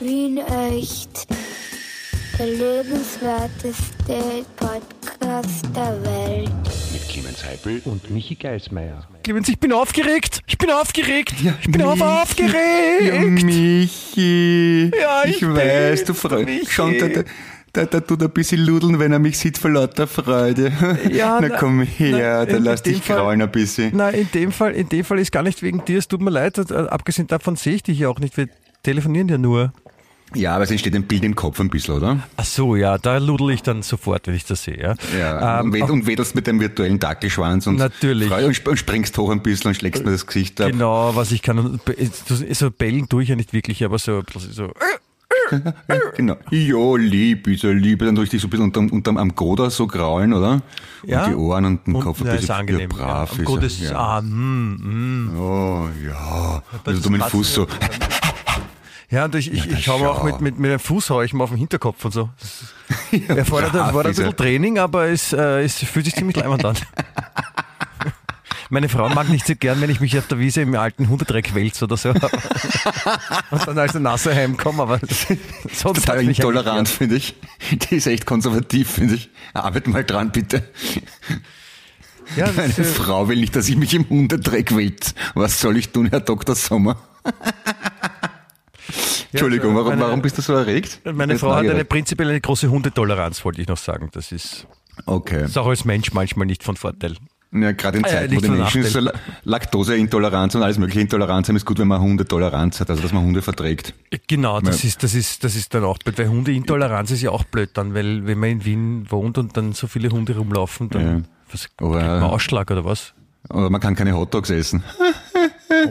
Wien echt. Der lebenswerteste Podcast der Welt. Mit Clemens Heipel und Michi Geismeier. Clemens, ich bin aufgeregt. Ich bin aufgeregt. ich bin Ja, aufgeregt. Michi. Ja, ich ich weiß, du freust Michi. schon. Da, da, da, da tut ein bisschen ludeln, wenn er mich sieht vor lauter Freude. Ja, na, na- komm her, na, da lass dich Fall- kraulen ein bisschen. Nein, in dem Fall, in dem Fall ist gar nicht wegen dir. Es tut mir leid. Äh, Abgesehen davon sehe ich dich ja auch nicht. Wir telefonieren ja nur. Ja, aber es entsteht ein Bild im Kopf ein bisschen, oder? Ach so, ja, da ludel ich dann sofort, wenn ich das sehe. Ja, Ja, Ähm, und, und wedelst mit deinem virtuellen Dackelschwanz und, Natürlich. und, sp- und springst hoch ein bisschen und schlägst mir das Gesicht ab. Genau, was ich kann. Und So bellen tue ich ja nicht wirklich, aber so, so Ja, genau. Ja, lieb, ist ja lieb. Dann durch dich so ein bisschen unterm, unterm am Goda so kraulen, oder? Ja. Und die Ohren und den und, Kopf ein ja, bisschen ist angenehm. Ja, brav. ja. ist er, ist, ja. ah, mm, mm. Oh, ja. Also ist du mit dem Fuß so. Ja, und ich, ich, ich mir auch mit, mit, mit dem Fuß ich mir auf den Hinterkopf und so. Er fordert, fordert ein ist bisschen Training, aber es, äh, es fühlt sich ziemlich leimend an. Meine Frau mag nicht so gern, wenn ich mich auf der Wiese im alten Hundedreck wälze oder so. Und dann als Nasse heimkomme, aber sonst Total mich intolerant, finde ich. Die ist echt konservativ, finde ich. Arbeit mal dran, bitte. Ja, Meine das, äh, Frau will nicht, dass ich mich im Hundedreck wälze. Was soll ich tun, Herr Dr. Sommer? Entschuldigung, warum, meine- warum bist du so erregt? meine Frau hat eine prinzipiell eine große Hundetoleranz, wollte ich noch sagen. Das ist, Okay. ist auch als Mensch manchmal nicht von Vorteil. Ja, gerade in Ah Zeiten, wo nicht die Menschen so La- Laktoseintoleranz und alles mögliche Intoleranz haben, ist gut, wenn man Hundetoleranz hat, also dass man Hunde verträgt. Genau, das Ja. ist, das ist, das ist dann auch blöd, weil Hundeintoleranz ist ja auch blöd dann, weil wenn man in Wien wohnt und dann so viele Hunde rumlaufen, dann Ja. was, Aber- kriegt man Ausschlag oder was? Oder man kann keine Hotdogs essen.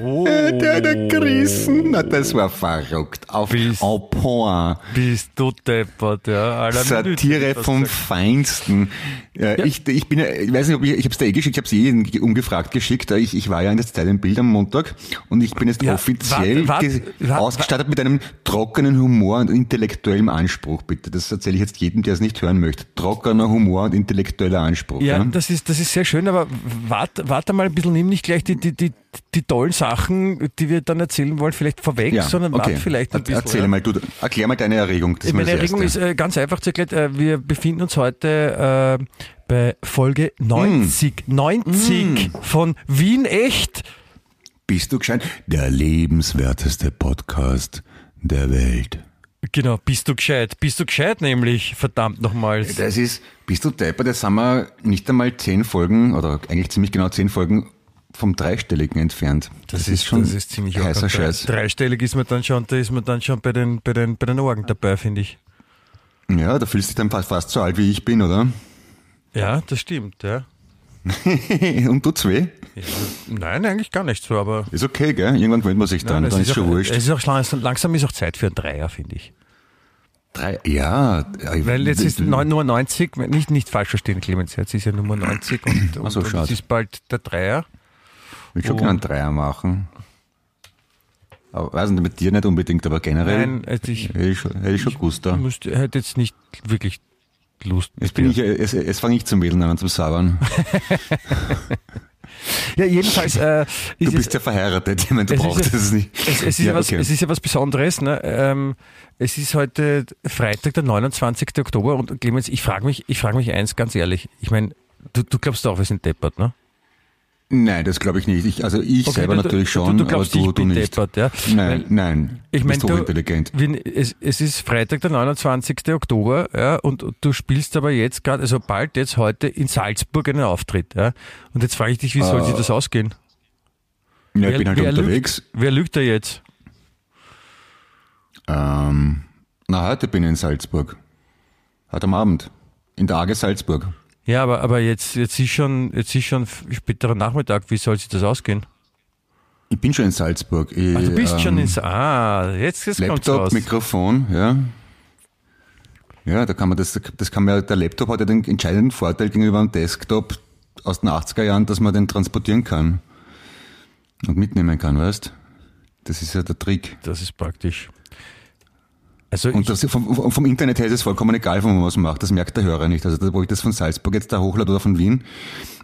Oh, Der hat er gerissen. Na, das war verrückt. Auf Bist- en point. bist du deppert, ja. Alter, Satire vom sagt. Feinsten. Ja, Ich, ich bin ja, ich weiß nicht, ob ich, ich habe es dir eh geschickt, ich habe es eh ungefragt geschickt. Ich, ich war ja in der Zeit im Bild am Montag und ich bin jetzt Ja, offiziell wart- wart- wart- ausgestattet mit einem trockenen Humor und intellektuellem Anspruch, bitte. Das erzähle ich jetzt jedem, der es nicht hören möchte. Trockener Humor und intellektueller Anspruch. Ja, Ja, das ist, das ist sehr schön, aber warte, warte mal ein bisschen, nimm nicht gleich die, die, die, die tollen Sachen, die wir dann erzählen wollen, vielleicht vorweg, Ja, sondern okay. vielleicht ein bisschen. Erzähl mal, du, erklär mal deine Erregung. Das Meine Erregung ist äh, ganz einfach zu erklären. Äh, wir befinden uns heute äh, bei Folge 90, Mm. 90 von Wien Echt. Bist du gescheit? Der lebenswerteste Podcast der Welt. Genau, bist du gescheit? Bist du gescheit nämlich, verdammt nochmals. Das ist, bist du Depper, das haben wir nicht einmal zehn Folgen, oder eigentlich ziemlich genau zehn Folgen vom Dreistelligen entfernt. Das, ist schon das ist ziemlich heißer arg. Scheiß. Dreistellig ist man dann schon, da ist man dann schon bei den, bei den, bei den Orgen dabei, finde ich. Ja, da fühlst du dich dann fast, fast so alt wie ich bin, oder? Ja, das stimmt, ja. Und du zwei? ja. Nein, eigentlich gar nicht so, aber Ist okay, gell? Irgendwann gewöhnt man sich dran, Nein, dann es ist schon auch, wurscht. Es ist auch langsam, langsam ist auch Zeit für einen Dreier, finde ich. Drei, ja. äh, Weil jetzt ist Nummer 90, nicht, nicht falsch verstehen, Clemens, jetzt ist ja Nummer 90 und, und, so, und es ist bald der Dreier. Ich Oh. gerne einen Dreier machen. Aber weiß nicht, mit dir nicht unbedingt, aber generell Nein, also ich, hätte ich schon, hätte ich schon gewusst da. müsste, hätte jetzt nicht wirklich Lust. Jetzt bin ich, jetzt, jetzt fange ich zum Mädeln an und zum Sabbern. Ja, jedenfalls äh, Du ist bist ja verheiratet, ich meine, du es brauchst ja- es nicht. Es, es, ist ja, was, okay. es ist ja was Besonderes. Ne? Ähm, es ist heute Freitag, der 29. Oktober und Clemens, ich frage mich, ich frage mich eins ganz ehrlich. Ich meine, du, du glaubst auch, wir sind deppert, ne? Nein, das glaube ich nicht. Ich, also ich Okay, selber du- natürlich du- schon, du glaubst, aber du, ich du bin nicht. deppert, ja? Nein, Weil- nein. Ich du meine, du, hochintelligent. wenn- es, es ist Freitag, der 29. Oktober, ja, und du spielst aber jetzt gerade, also bald jetzt heute in Salzburg einen Auftritt, ja. Und jetzt frage ich dich, wie soll sich das ausgehen? Ja, ich bin halt unterwegs. Lügt, wer lügt da jetzt? Ähm, na, heute bin ich in Salzburg. Heute am Abend. In der AG Salzburg. Ja, aber, aber jetzt, jetzt ist schon, jetzt ist schon späterer Nachmittag, wie soll sich das ausgehen? Ich bin schon in Salzburg. Ich, Ah, du bist ähm, schon in, Sa- ah, jetzt, jetzt Laptop, raus. Mikrofon, ja. Ja, da kann man das, das kann man ja, der Laptop hat ja den entscheidenden Vorteil gegenüber einem Desktop aus den 80er Jahren, dass man den transportieren kann. Und mitnehmen kann, weißt? Das ist ja der Trick. Das ist praktisch. Also Und das, vom, vom Internet her ist es vollkommen egal, von wo man was macht. Das merkt der Hörer nicht. Also, wo ich das von Salzburg jetzt da hochlade oder von Wien,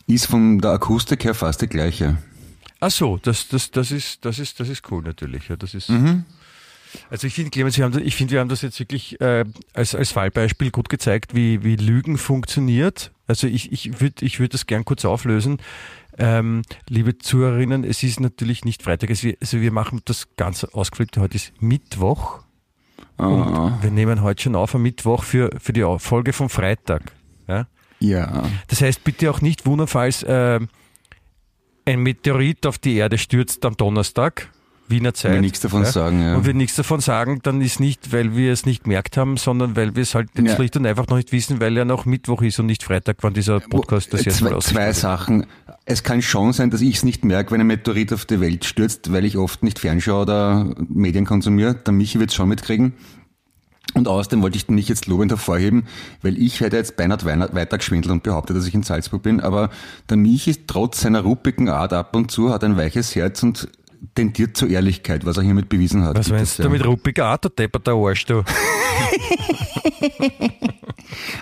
ist von der Akustik her fast die gleiche. ach so, das, das, das ist, das ist, das ist cool natürlich. Ja, das ist, Mhm. Also ich finde, Clemens, wir haben, ich finde, wir haben das jetzt wirklich äh, als, als Fallbeispiel gut gezeigt, wie, wie Lügen funktioniert. Also ich, ich würde ich würd das gern kurz auflösen. Ähm, liebe Zuhörerinnen, es ist natürlich nicht Freitag, also wir, also wir machen das ganz ausgeflippt. Heute ist Mittwoch und wir nehmen heute schon auf am Mittwoch für, für die Folge vom Freitag. Ja? ja. Das heißt, bitte auch nicht wundern, falls äh, ein Meteorit auf die Erde stürzt am Donnerstag, Wiener Zeit. Wir nichts davon sagen, ja. Und wir nichts davon sagen, dann ist nicht, weil wir es nicht gemerkt haben, sondern weil wir es halt jetzt Ja. schlicht und einfach noch nicht wissen, weil ja noch Mittwoch ist und nicht Freitag, wann dieser Podcast das erste zwei, zwei. Sachen. Es kann schon sein, dass ich es nicht merke, wenn ein Meteorit auf die Welt stürzt, weil ich oft nicht fernschaue oder Medien konsumiere. Der Michi wird es schon mitkriegen. Und außerdem wollte ich den nicht jetzt lobend hervorheben, weil ich hätte jetzt beinahe weiter- geschwindelt und behauptet, dass ich in Salzburg bin. Aber der Michi trotz seiner ruppigen Art ab und zu, hat ein weiches Herz und tendiert zur Ehrlichkeit, was er hiermit bewiesen hat. Was meinst du Das, ja. damit ruppiger Art, der depperter Arsch, du?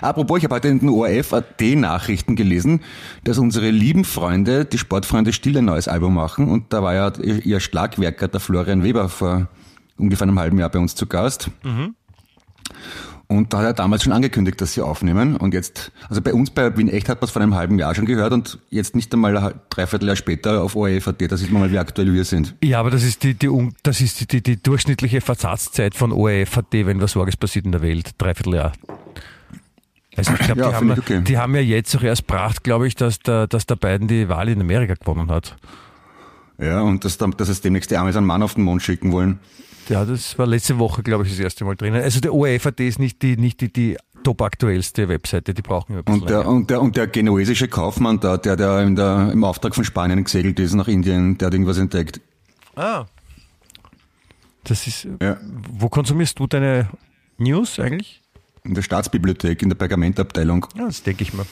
Apropos, ich habe heute in den ORF.at-Nachrichten gelesen, dass unsere lieben Freunde, die Sportfreunde Still ein neues Album machen. Und da war ja ihr ihr Schlagwerker, der Florian Weber, vor ungefähr einem halben Jahr bei uns zu Gast. Und da hat er damals schon angekündigt, dass sie aufnehmen. Und jetzt, also bei uns bei Wien Echt hat man es vor einem halben Jahr schon gehört und jetzt nicht einmal ein Dreivierteljahr später auf ORF.at, da sieht man mal, wie aktuell wir sind. Ja, aber das ist die, die, das ist die, die, durchschnittliche Versatzzeit von ORF.at, wenn was Sorges passiert in der Welt. Dreivierteljahr. Also ich glaube, Ja, die, haben okay. die haben ja jetzt auch erst gebracht, glaube ich, dass der, dass der Biden die Wahl in Amerika gewonnen hat. Ja, und dass, dass es demnächst die Amis einen Mann auf den Mond schicken wollen. Ja, das war letzte Woche, glaube ich, das erste Mal drinnen. Also der ORF.at ist nicht die, nicht die, die top aktuellste Webseite, die brauchen wir Und der, und der, und der genuesische Kaufmann da, der, der, in der im Auftrag von Spanien gesegelt ist nach Indien, der hat irgendwas entdeckt. Ah. Das ist, Ja. wo konsumierst du deine News eigentlich? In der Staatsbibliothek, in der Pergamentabteilung. Ja, das denke ich mir.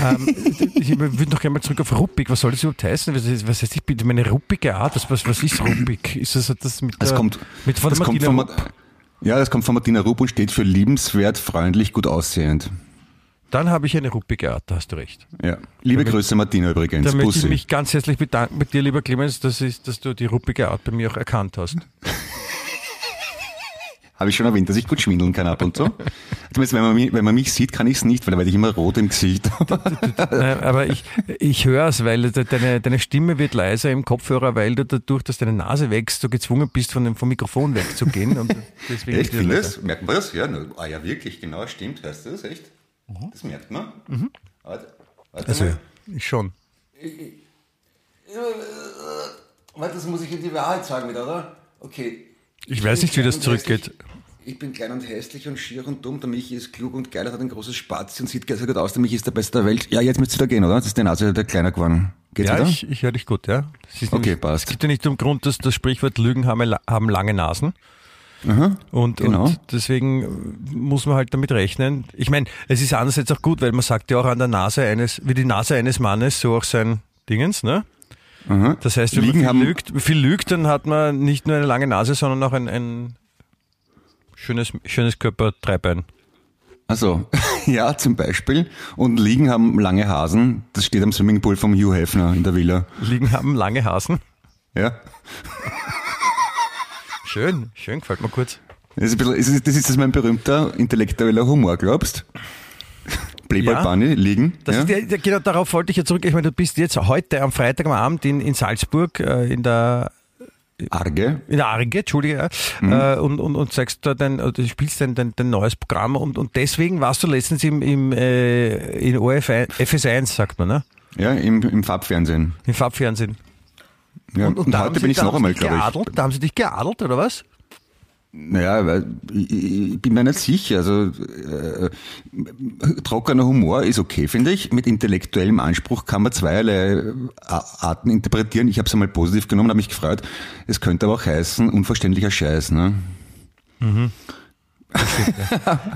Ähm, ich würde noch gerne mal zurück auf ruppig. Was soll das überhaupt heißen? Was, ist- was heißt ich bitte meine ruppige Art? Was, was, was ist ruppig? Ist das das mit Das der, kommt, mit von das der kommt Martina von, Rupp? ja, das kommt von Martina Rupp und steht für liebenswert, freundlich, gut aussehend. Dann habe ich eine ruppige Art, da hast du recht. Ja. Liebe Grüße, Martina übrigens. Da möchte ich mich ganz herzlich bedanken mit dir, lieber Clemens, dass, ist, dass du die ruppige Art bei mir auch erkannt hast. Habe ich schon erwähnt, dass ich gut schwindeln kann ab und zu. Zumindest wenn man, mich, wenn man mich sieht, kann ich es nicht, weil da werde ich immer rot im Gesicht. Nein, aber ich, ich höre es, weil de- deine, deine Stimme wird leiser im Kopfhörer, weil du dadurch, dass deine Nase wächst, so gezwungen bist, von dem, vom Mikrofon wegzugehen. Und deswegen die leiser. findest Merkt man das? Ja, ah ja, wirklich, genau, stimmt. Hörst du das, echt? Das merkt man. Warte, warte Also, mal. ich schon. Warte, das muss ich in die Wahrheit sagen wieder, oder? Okay. Ich weiß nicht, wie das zurückgeht. Ich bin klein und hässlich und schier und dumm. Der Michi ist klug und geil, hat ein großes Spazi und sieht sehr gut aus. Der Michi ist der Beste der Welt. Ja, jetzt müsste es wieder gehen, oder? Das ist die Nase der kleiner geworden. Geht's Ja, wieder? ich, ich höre dich gut, ja. Okay, nämlich- passt. Es gibt ja nicht um Grund, dass das Sprichwort Lügen haben, haben lange Nasen. Und, genau. und deswegen muss man halt damit rechnen. Ich meine, es ist andererseits auch gut, weil man sagt ja auch an der Nase eines, wie die Nase eines Mannes, so auch sein Dingens, ne? Das heißt, wenn Liegen man viel lügt, viel lügt, dann hat man nicht nur eine lange Nase, sondern auch ein, ein schönes, schönes Körper-Dreibein. Also, ja, zum Beispiel. Und Liegen haben lange Hasen. Das steht am Swimmingpool vom Hugh Hefner in der Villa. Liegen haben lange Hasen. Ja. Schön, schön, gefällt mir kurz. Das ist, bisschen, das ist, das ist mein berühmter intellektueller Humor, glaubst? Playboy Ja. Bunny, Liegen. Ja? ist, genau darauf wollte ich ja zurück. Ich meine, du bist jetzt heute am Freitag am Abend in, in Salzburg äh, in der Arge. in der Arge, Entschuldige, ja, äh, und, und, und zeigst da dein, oder du spielst dein, dein, dein neues Programm und, und deswegen warst du letztens im, im äh, in ORF FS1, sagt man, ne? Ja, im, im Farbfernsehen. Im Farbfernsehen. Ja, und, da haben heute bin ich noch einmal, glaube ich. geadelt? Da haben sie dich geadelt, oder was? Naja, weil ich, ich bin mir nicht sicher. Also äh, trockener Humor ist okay, finde ich. Mit intellektuellem Anspruch kann man zweierlei äh, Arten interpretieren. Ich habe es einmal positiv genommen, habe mich gefreut. Es könnte aber auch heißen, unverständlicher Scheiß. Ne?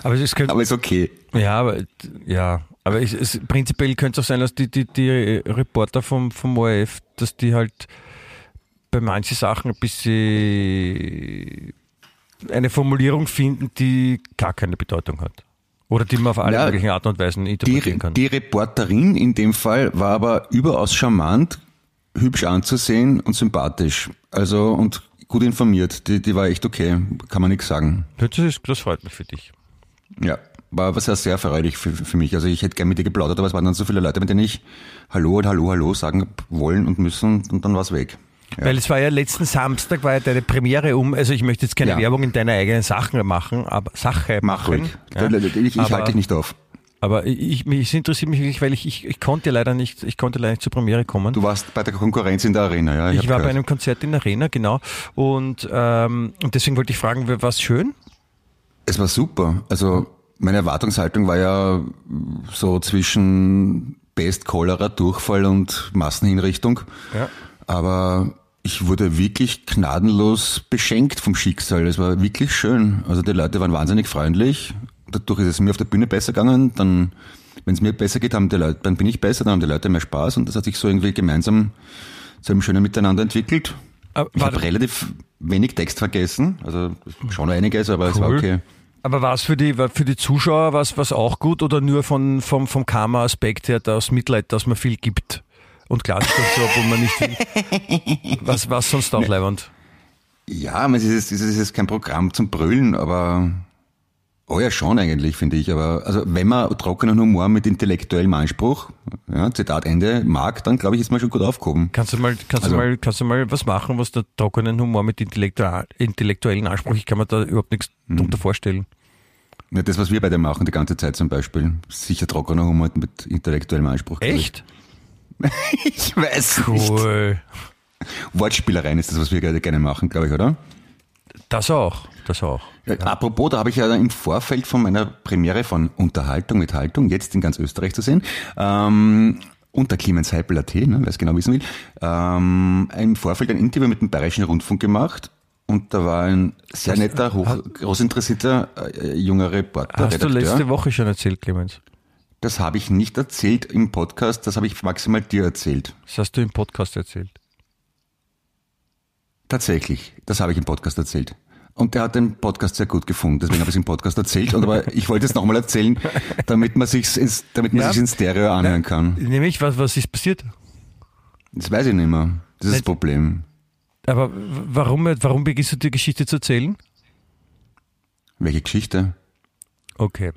Aber es könnte, Aber ist okay. ja, aber, ja, aber es, es, prinzipiell könnte es auch sein, dass die, die, die Reporter vom, vom ORF, dass die halt bei manchen Sachen ein bisschen eine Formulierung finden, die gar keine Bedeutung hat. Oder die man auf alle Ja, möglichen Arten und Weisen Die, interpretieren kann. die Reporterin in dem Fall war aber überaus charmant, hübsch anzusehen und sympathisch. Also, und gut informiert. Die, die war echt okay, kann man nichts sagen. Das, ist, das freut mich für dich. Ja, war was sehr, sehr erfreulich für, für mich. Also ich hätte gerne mit dir geplaudert, aber es waren dann so viele Leute, mit denen ich Hallo und Hallo, Hallo sagen wollen und müssen und dann war es weg. Ja. Weil es war ja letzten Samstag war ja deine Premiere um, also ich möchte jetzt keine Ja. Werbung in deine eigenen Sachen machen, aber Sache Mach machen. ruhig. Ja. Ich, ich halte dich nicht auf. Aber ich, mich, es interessiert mich wirklich, weil ich, ich, ich konnte leider nicht, ich konnte leider nicht zur Premiere kommen. Du warst bei der Konkurrenz in der Arena, ja? ich hab war bei gehört. einem Konzert in der Arena, genau. Und, ähm, und deswegen wollte ich fragen, war es schön? Es war super. Also meine Erwartungshaltung war ja so zwischen Pest, Cholera, Durchfall und Massenhinrichtung. Ja. Aber ich wurde wirklich gnadenlos beschenkt vom Schicksal. Es war wirklich schön. Also die Leute waren wahnsinnig freundlich. Dadurch ist es mir auf der Bühne besser gegangen. Dann, wenn es mir besser geht, haben die Leute, dann bin ich besser, dann haben die Leute mehr Spaß und das hat sich so irgendwie gemeinsam zu einem schönen Miteinander entwickelt. Aber Ich war, habe relativ wenig Text vergessen, also schon einiges, aber es war Cool. okay. aber war es für die, für die Zuschauer was, was auch gut oder nur von, vom, vom Karma-Aspekt her, aus Mitleid, dass man viel gibt und klatscht und so, obwohl man nicht will? Was, was sonst auch leibend? Ja, es ist, es ist kein Programm zum Brüllen, aber oh ja schon eigentlich, finde ich. Aber also wenn man trockenen Humor mit intellektuellem Anspruch, ja, Zitat Ende, mag, dann glaube ich, ist man schon gut aufgehoben. Kannst du mal, kannst Also- du mal, kannst du mal was machen, was der trockenen Humor mit intellektuellen Anspruch, ich kann mir da überhaupt nichts Mhm. drunter vorstellen. Ja, das, was wir beide machen, die ganze Zeit zum Beispiel. Sicher trockener Humor mit intellektuellem Anspruch. glaub ich. Ich weiß nicht. Cool. Wortspielereien ist das, was wir gerade gerne machen, glaube ich, oder? Das auch, das auch. Ja, Apropos, da habe ich ja im Vorfeld von meiner Premiere von Unterhaltung mit Haltung, jetzt in ganz Österreich zu sehen, ähm, unter clemensheipel.at, ne, wer es genau wissen will, ähm, im Vorfeld ein Interview mit dem Bayerischen Rundfunk gemacht und da war ein sehr netter, hoch, großinteressierter äh, junger Reporter, Hast du Redakteur. letzte Woche schon erzählt, Clemens? Das habe ich nicht erzählt im Podcast, das habe ich maximal dir erzählt. Das hast du im Podcast erzählt. Tatsächlich, das habe ich im Podcast erzählt. Und der hat den Podcast sehr gut gefunden, deswegen habe ich es im Podcast erzählt. Und aber ich wollte es nochmal erzählen, damit man sich ins, damit man Ja. sich in Stereo anhören kann. Nämlich, was, was ist passiert? Das weiß ich nicht mehr. Das ist das Problem. Aber warum, warum beginnst du die Geschichte zu erzählen? Welche Geschichte? Okay.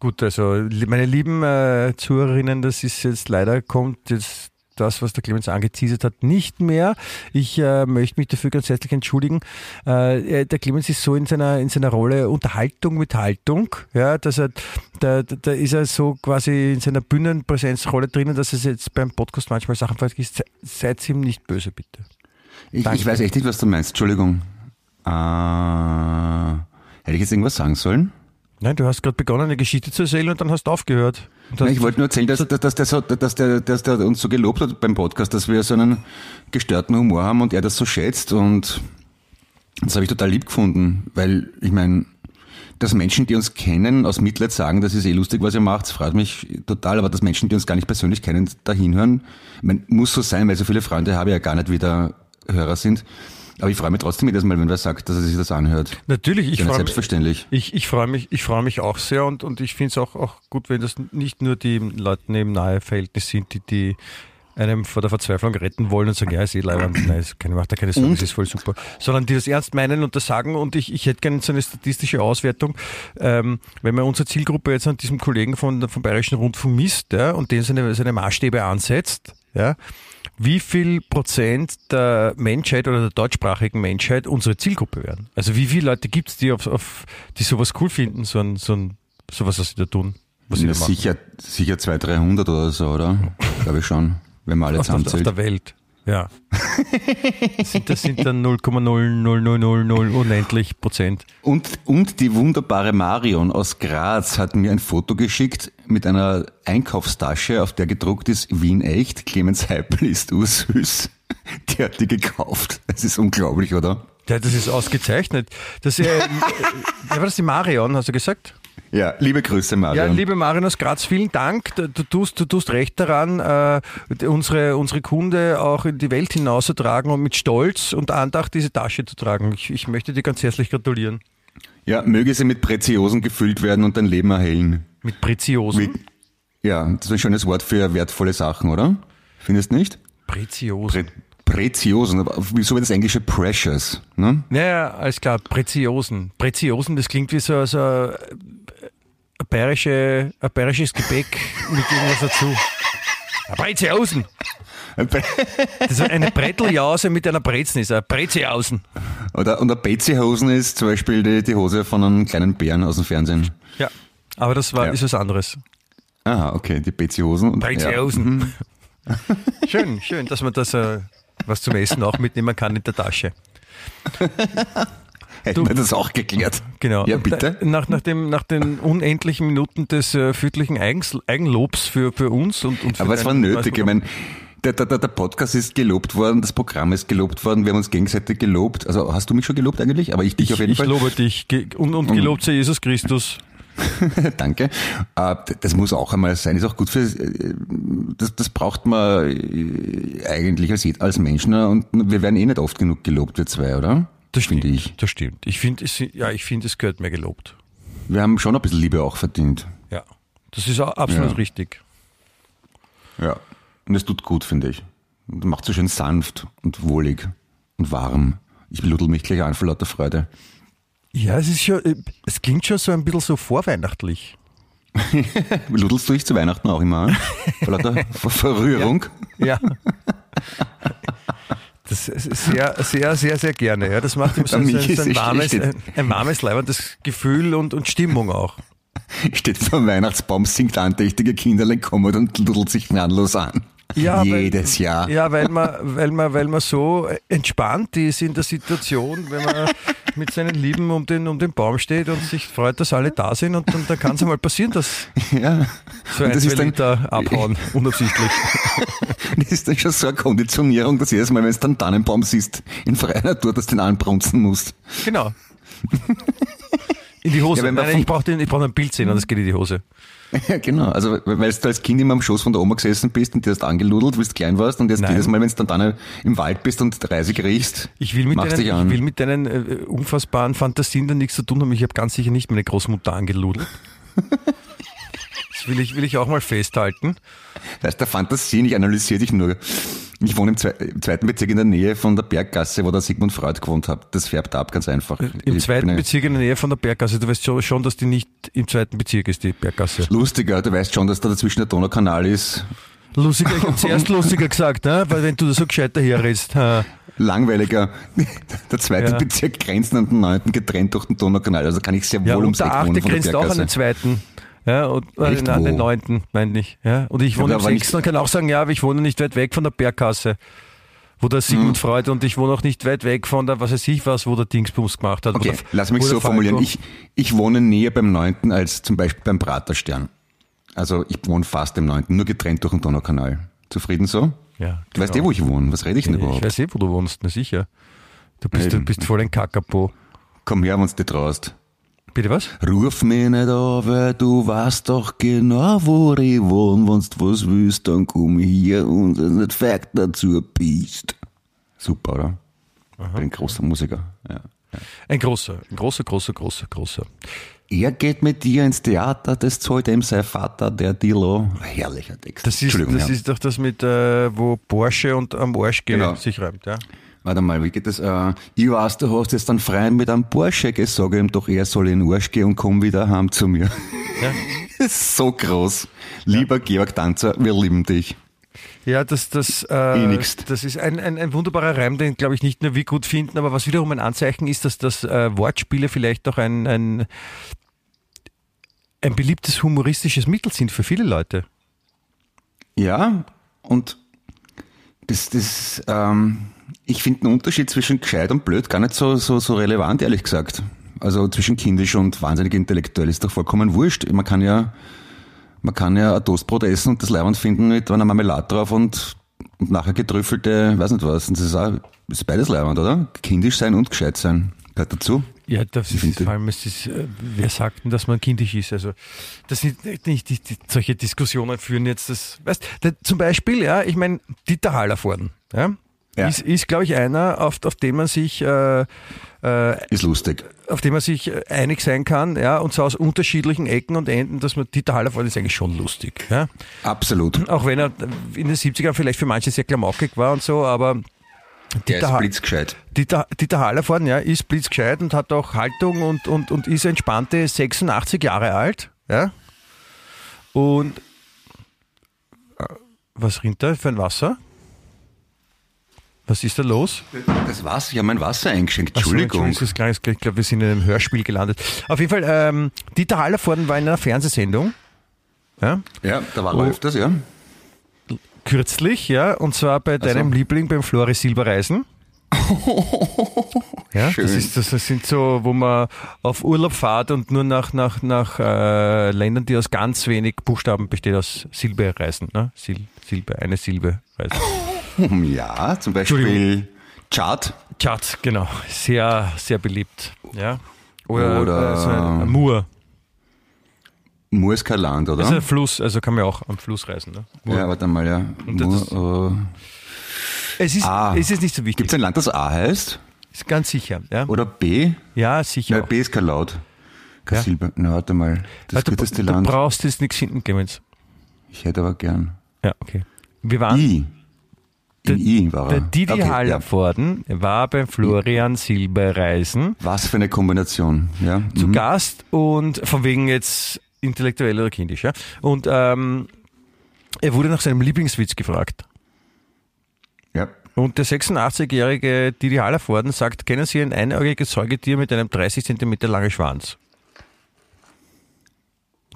Gut, also meine lieben äh, Zuhörerinnen, das ist jetzt leider kommt jetzt das, was der Clemens angeteasert hat, nicht mehr. Ich äh, möchte mich dafür ganz herzlich entschuldigen. Äh, der Clemens ist so in seiner in seiner Rolle Unterhaltung mit Haltung, ja, dass er da, da, ist er so quasi in seiner Bühnenpräsenzrolle drinnen, dass es jetzt beim Podcast manchmal Sachen vergisst. Se- Seid ihm nicht böse, bitte. Ich, ich weiß echt nicht, was du meinst. Entschuldigung. Äh, hätte ich jetzt irgendwas sagen sollen? Nein, du hast gerade begonnen, eine Geschichte zu erzählen und dann hast du aufgehört. Nein, ich wollte nur erzählen, dass, dass, dass, der so, dass, der, dass der uns so gelobt hat beim Podcast, dass wir so einen gestörten Humor haben und er das so schätzt und das habe ich total lieb gefunden, weil ich meine, dass Menschen, die uns kennen, aus Mitleid sagen, das ist eh lustig, was ihr macht, das freut mich total, aber dass Menschen, die uns gar nicht persönlich kennen, da hinhören, ich muss so sein, weil so viele Freunde habe ich ja gar nicht wieder Hörer sind. Aber ich freue mich trotzdem jedes Mal, wenn wer sagt, dass er sich das anhört. Natürlich, ich freue mich. selbstverständlich. Ich, ich freue mich, ich freue mich auch sehr und, und ich finde es auch, auch gut, wenn das nicht nur die Leute im nahe Verhältnis sind, die, die einem vor der Verzweiflung retten wollen und sagen, ja, ist eh leibend, nein, ist keine, macht da keine Sorgen, das ist voll super. Sondern die das ernst meinen und das sagen und ich, ich hätte gerne so eine statistische Auswertung, ähm, wenn man unsere Zielgruppe jetzt an diesem Kollegen von, vom Bayerischen Rundfunk misst ja, und den seine, seine Maßstäbe ansetzt, ja, wie viel Prozent der Menschheit oder der deutschsprachigen Menschheit unsere Zielgruppe werden. Also wie viele Leute gibt es, die, auf, auf, die sowas cool finden, so ein, so ein, sowas, was sie da tun? Was sie Ja, sicher, sicher 200, 300 oder so, oder? Glaube ich schon, wenn man alle Auf, der- auf zusammenzählt. der Welt. Ja. Das sind, das sind dann 0,00000 unendlich Prozent. Und, und die wunderbare Marion aus Graz hat mir ein Foto geschickt mit einer Einkaufstasche, auf der gedruckt ist Wien echt, Clemens Heipel ist ursüß. Die hat die gekauft. Das ist unglaublich, oder? Ja, das ist ausgezeichnet. Das, äh, äh, ja, war das die Marion, hast du gesagt? Ja, liebe Grüße, Ja, Marion. liebe Marion aus Graz, vielen Dank. Du du tust, du tust recht daran, äh, unsere, unsere Kunde auch in die Welt hinauszutragen und mit Stolz und Andacht diese Tasche zu tragen. Ich, ich möchte dir ganz herzlich gratulieren. ja, möge sie mit Preziosen gefüllt werden und dein Leben erhellen. Mit Preziosen. Wie, ja, das ist ein schönes Wort für wertvolle Sachen, oder? Findest nicht? Preziosen. Pre Preziosen, aber so wie das englische Precious. Ne? Ja, ja, alles klar, Preziosen. Preziosen, das klingt wie so, so ein, bayerische, ein bayerisches Gebäck mit irgendwas dazu. Ein Preziosen. Das ist eine Bretteljause mit einer Brezen ist ein Preziosen. Oder, und ein Betsy-Hosen ist zum Beispiel die, die Hose von einem kleinen Bären aus dem Fernsehen. Ja, aber das war, Ja. ist was anderes. Aha, okay, die Betsy-Hosen. und- Preziosen. Schön, schön, dass man das äh, was zum Essen auch mitnehmen kann in der Tasche. Hätten wir das auch geklärt. Genau. Ja, bitte. da- Nach, nach, dem, nach den unendlichen Minuten des äh, fürtlichen Eigens, Eigenlobs für, für uns und, und für Aber es war nötig. Ich meine, der, der, der Podcast ist gelobt worden, das Programm ist gelobt worden, wir haben uns gegenseitig gelobt. Also hast du mich schon gelobt eigentlich? Aber ich dich Ich, auf jeden ich Fall. lobe dich Ge- und, und gelobt sei Jesus Christus. Danke. Äh, Das muss auch einmal sein. Ist auch gut für, äh, das, das braucht man äh, eigentlich als, als Menschen. Und wir werden eh nicht oft genug gelobt, wir zwei, oder? Das stimmt. Finde ich. Das stimmt. Ich finde, es, ja, ich finde, es gehört mir gelobt. Wir haben schon ein bisschen Liebe auch verdient. Ja. Das ist auch absolut Ja. richtig. Ja. Und es tut gut, finde ich. Und macht so schön sanft und wohlig und warm. Ich ludel mich gleich an vor lauter Freude. Ja, es ist schon, äh, es klingt schon so ein bisschen so vorweihnachtlich. Ludelst du dich zu Weihnachten auch immer an? Vor lauter Ver Verrührung? Ja. Das ist sehr, sehr, sehr, sehr gerne. Ja, das macht ihm so, so, mich so ein, warmes, ein, ein warmes, leibendes Gefühl und, und Stimmung auch. Steht vor dem Weihnachtsbaum, singt andächtige Kinderlein kommen und ludelt sich gnadenlos an. Ja, Jedes weil, Jahr. Ja, weil man, weil, man, weil man so entspannt ist in der Situation, wenn man mit seinen Lieben um den, um den Baum steht und sich freut, dass alle da sind und, und dann kann es einmal passieren, dass Ja. so ein, das zwei ist dann, Liter abhauen, unabsichtlich. das ist dann schon so eine Konditionierung, dass jedes Mal, wenn du dann Tannenbaum siehst, in freier Natur, dass du den anbrunzen musst. Genau. In die Hose. Ja, Nein, ich brauche brauch ein Bild sehen und das geht in die Hose. Ja, genau. Also, weil du als Kind immer am Schoß von der Oma gesessen bist und dir hast angeludelt, wie du klein warst und jetzt Nein. jedes Mal, wenn du dann, dann im Wald bist und Reisig riechst, Ich will mit machst dich deinen, an. ich will mit deinen äh, unfassbaren Fantasien dann nichts zu tun haben. Ich habe ganz sicher nicht meine Großmutter angeludelt. Das will ich, will ich auch mal festhalten. Das heißt, der Fantasie, ich analysiere dich nur. Ich wohne im, zwe im zweiten Bezirk in der Nähe von der Berggasse, wo der Sigmund Freud gewohnt hat. Das färbt ab, ganz einfach. Im Ich zweiten Bezirk in der Nähe von der Berggasse. Du weißt schon, dass die nicht im zweiten Bezirk ist, die Berggasse. Lustiger, du weißt schon, dass da dazwischen der Donaukanal ist. Lustiger, ich habe zuerst lustiger gesagt, ne? weil wenn du da so gescheiter herredest. ha. Langweiliger. Der zweite Ja. Bezirk grenzt an den neunten, getrennt durch den Donaukanal. Also kann ich sehr Ja, wohl und ums der Eck achte wohnen von der grenzt auch an den zweiten. Ja, und äh, Echt? an den neunten, meine ich. Ja, und ich wohne Ja, aber sechsten und kann auch sagen, ja, aber ich wohne nicht weit weg von der Berggasse. Wo der Sigmund Hm. Freud und ich wohne auch nicht weit weg von der, was weiß ich was, wo der Dingsbums gemacht hat. Okay, der- lass mich so formulieren. Ich, ich wohne näher beim neunten als zum Beispiel beim Praterstern. Also ich wohne fast im neunten, nur getrennt durch den Donaukanal. Zufrieden so? ja, Du weißt eh, genau. wo ich wohne. Was rede ich denn Ich überhaupt? weiß eh, wo du wohnst, na sicher. Du bist, du bist voll ein Kakapo. Komm her, wenn du dich traust. Bitte was? Ruf mich nicht an, weil du weißt doch genau, wo ich wohne. Wenn du was willst, dann komm hier und es nicht Fakt dazu bist. Super, oder? Bin ein großer Musiker. Ja. Ein großer, ein großer, großer, großer, großer. Er geht mit dir ins Theater, das zahlt ihm sein Vater, der Dilo. Herrlicher Text. Das ist, das ja. ist doch das mit, äh, wo Porsche und am Arsch Genau. sich reimt, ja? Warte mal, wie geht das? Äh, ich weiß, du hast jetzt einen Freund mit einem Porsche gesagt, ihm doch er soll in den Arsch gehen und komm wieder heim zu mir. Ja. Das ist so groß. Lieber Georg Tanzer, wir lieben dich. Ja, das, das, äh, das ist ein, ein, ein wunderbarer Reim, den glaube ich nicht nur wir gut finden, aber was wiederum ein Anzeichen ist, dass das äh, Wortspiele vielleicht auch ein, ein, ein beliebtes humoristisches Mittel sind für viele Leute. Ja, und das, das, ähm, ich finde den Unterschied zwischen gescheit und blöd gar nicht so, so, so relevant, ehrlich gesagt. Also zwischen kindisch und wahnsinnig intellektuell ist doch vollkommen wurscht. Man kann ja, man kann ja ein Toastbrot essen und das Leiband finden mit einer Marmelade drauf und, und nachher getrüffelte, weiß nicht was. Und das ist, auch, ist beides Leiband, oder? Kindisch sein und gescheit sein. Gehört dazu. Ja, das ist, vor allem, es ist, äh, wer sagt denn, dass man kindisch ist? Also, das sind nicht die, die, solche Diskussionen führen jetzt das, weißt, der, zum Beispiel, ja, ich meine, Dieter Hallervorden, ja, Ja. ist, ist glaube ich, einer, auf, auf den man sich, äh, äh, Ist lustig. auf den man sich äh, einig sein kann, ja, und zwar aus unterschiedlichen Ecken und Enden, dass man Dieter Hallervorden ist eigentlich schon lustig, ja. Absolut. Auch wenn er in den 70ern vielleicht für manche sehr klamaukig war und so, aber Der Dieter ist Ha- blitzgescheit. Dieter, Dieter Hallervorden ja, ist blitzgescheit und hat auch Haltung und, und, und ist entspannte 86 Jahre alt. Ja? Und äh, was rinnt da für ein Wasser? Was ist da los? Das war's, ich habe mein Wasser eingeschenkt. Ach so, Entschuldigung. Jetzt gleich- Ich glaube, wir sind in einem Hörspiel gelandet. Auf jeden Fall, ähm, Dieter Hallervorden war in einer Fernsehsendung. Ja, Ja, da war Oh. er öfters, ja. kürzlich, ja, und zwar bei deinem Liebling beim Flori Silbereisen. ja, Schön. Das, ist, das sind so, wo man auf Urlaub fährt und nur nach, nach, nach äh, Ländern, die aus ganz wenig Buchstaben besteht, aus Silbe reisen. Ne? Sil, Silbe, eine Silbe reisen. Ja, zum Beispiel Chart. Tschad, genau. Sehr, sehr beliebt. Ja. Oder, Oder- äh, so ein Mur. Mur ist kein Land, oder? Das ist ein Fluss, also kann man auch am Fluss reisen. Ne? Ja, warte mal, ja. Mur, äh, Es, ist, A. es ist nicht so wichtig. Gibt es ein Land, das A heißt? Ist ganz sicher. Ja, Oder B? ja sicher. Nein, auch. B ist kein Laut. Kein Ja. Silber. Na, warte mal. Das Warte, du Land. brauchst jetzt nichts hinten, Clemens. Ich hätte aber gern. Ja, okay. Wir waren, I. In I war er. der Didi Okay, ja. Hallervorden war beim Florian Silbereisen Was für eine Kombination. Ja. zu mhm. Gast und von wegen jetzt intellektuell oder kindisch. Ja? Und ähm, er wurde nach seinem Lieblingswitz gefragt. ja. Und der 86-jährige Didi Hallervorden sagt, kennen Sie ein einäugiges Säugetier mit einem 30 cm langen Schwanz?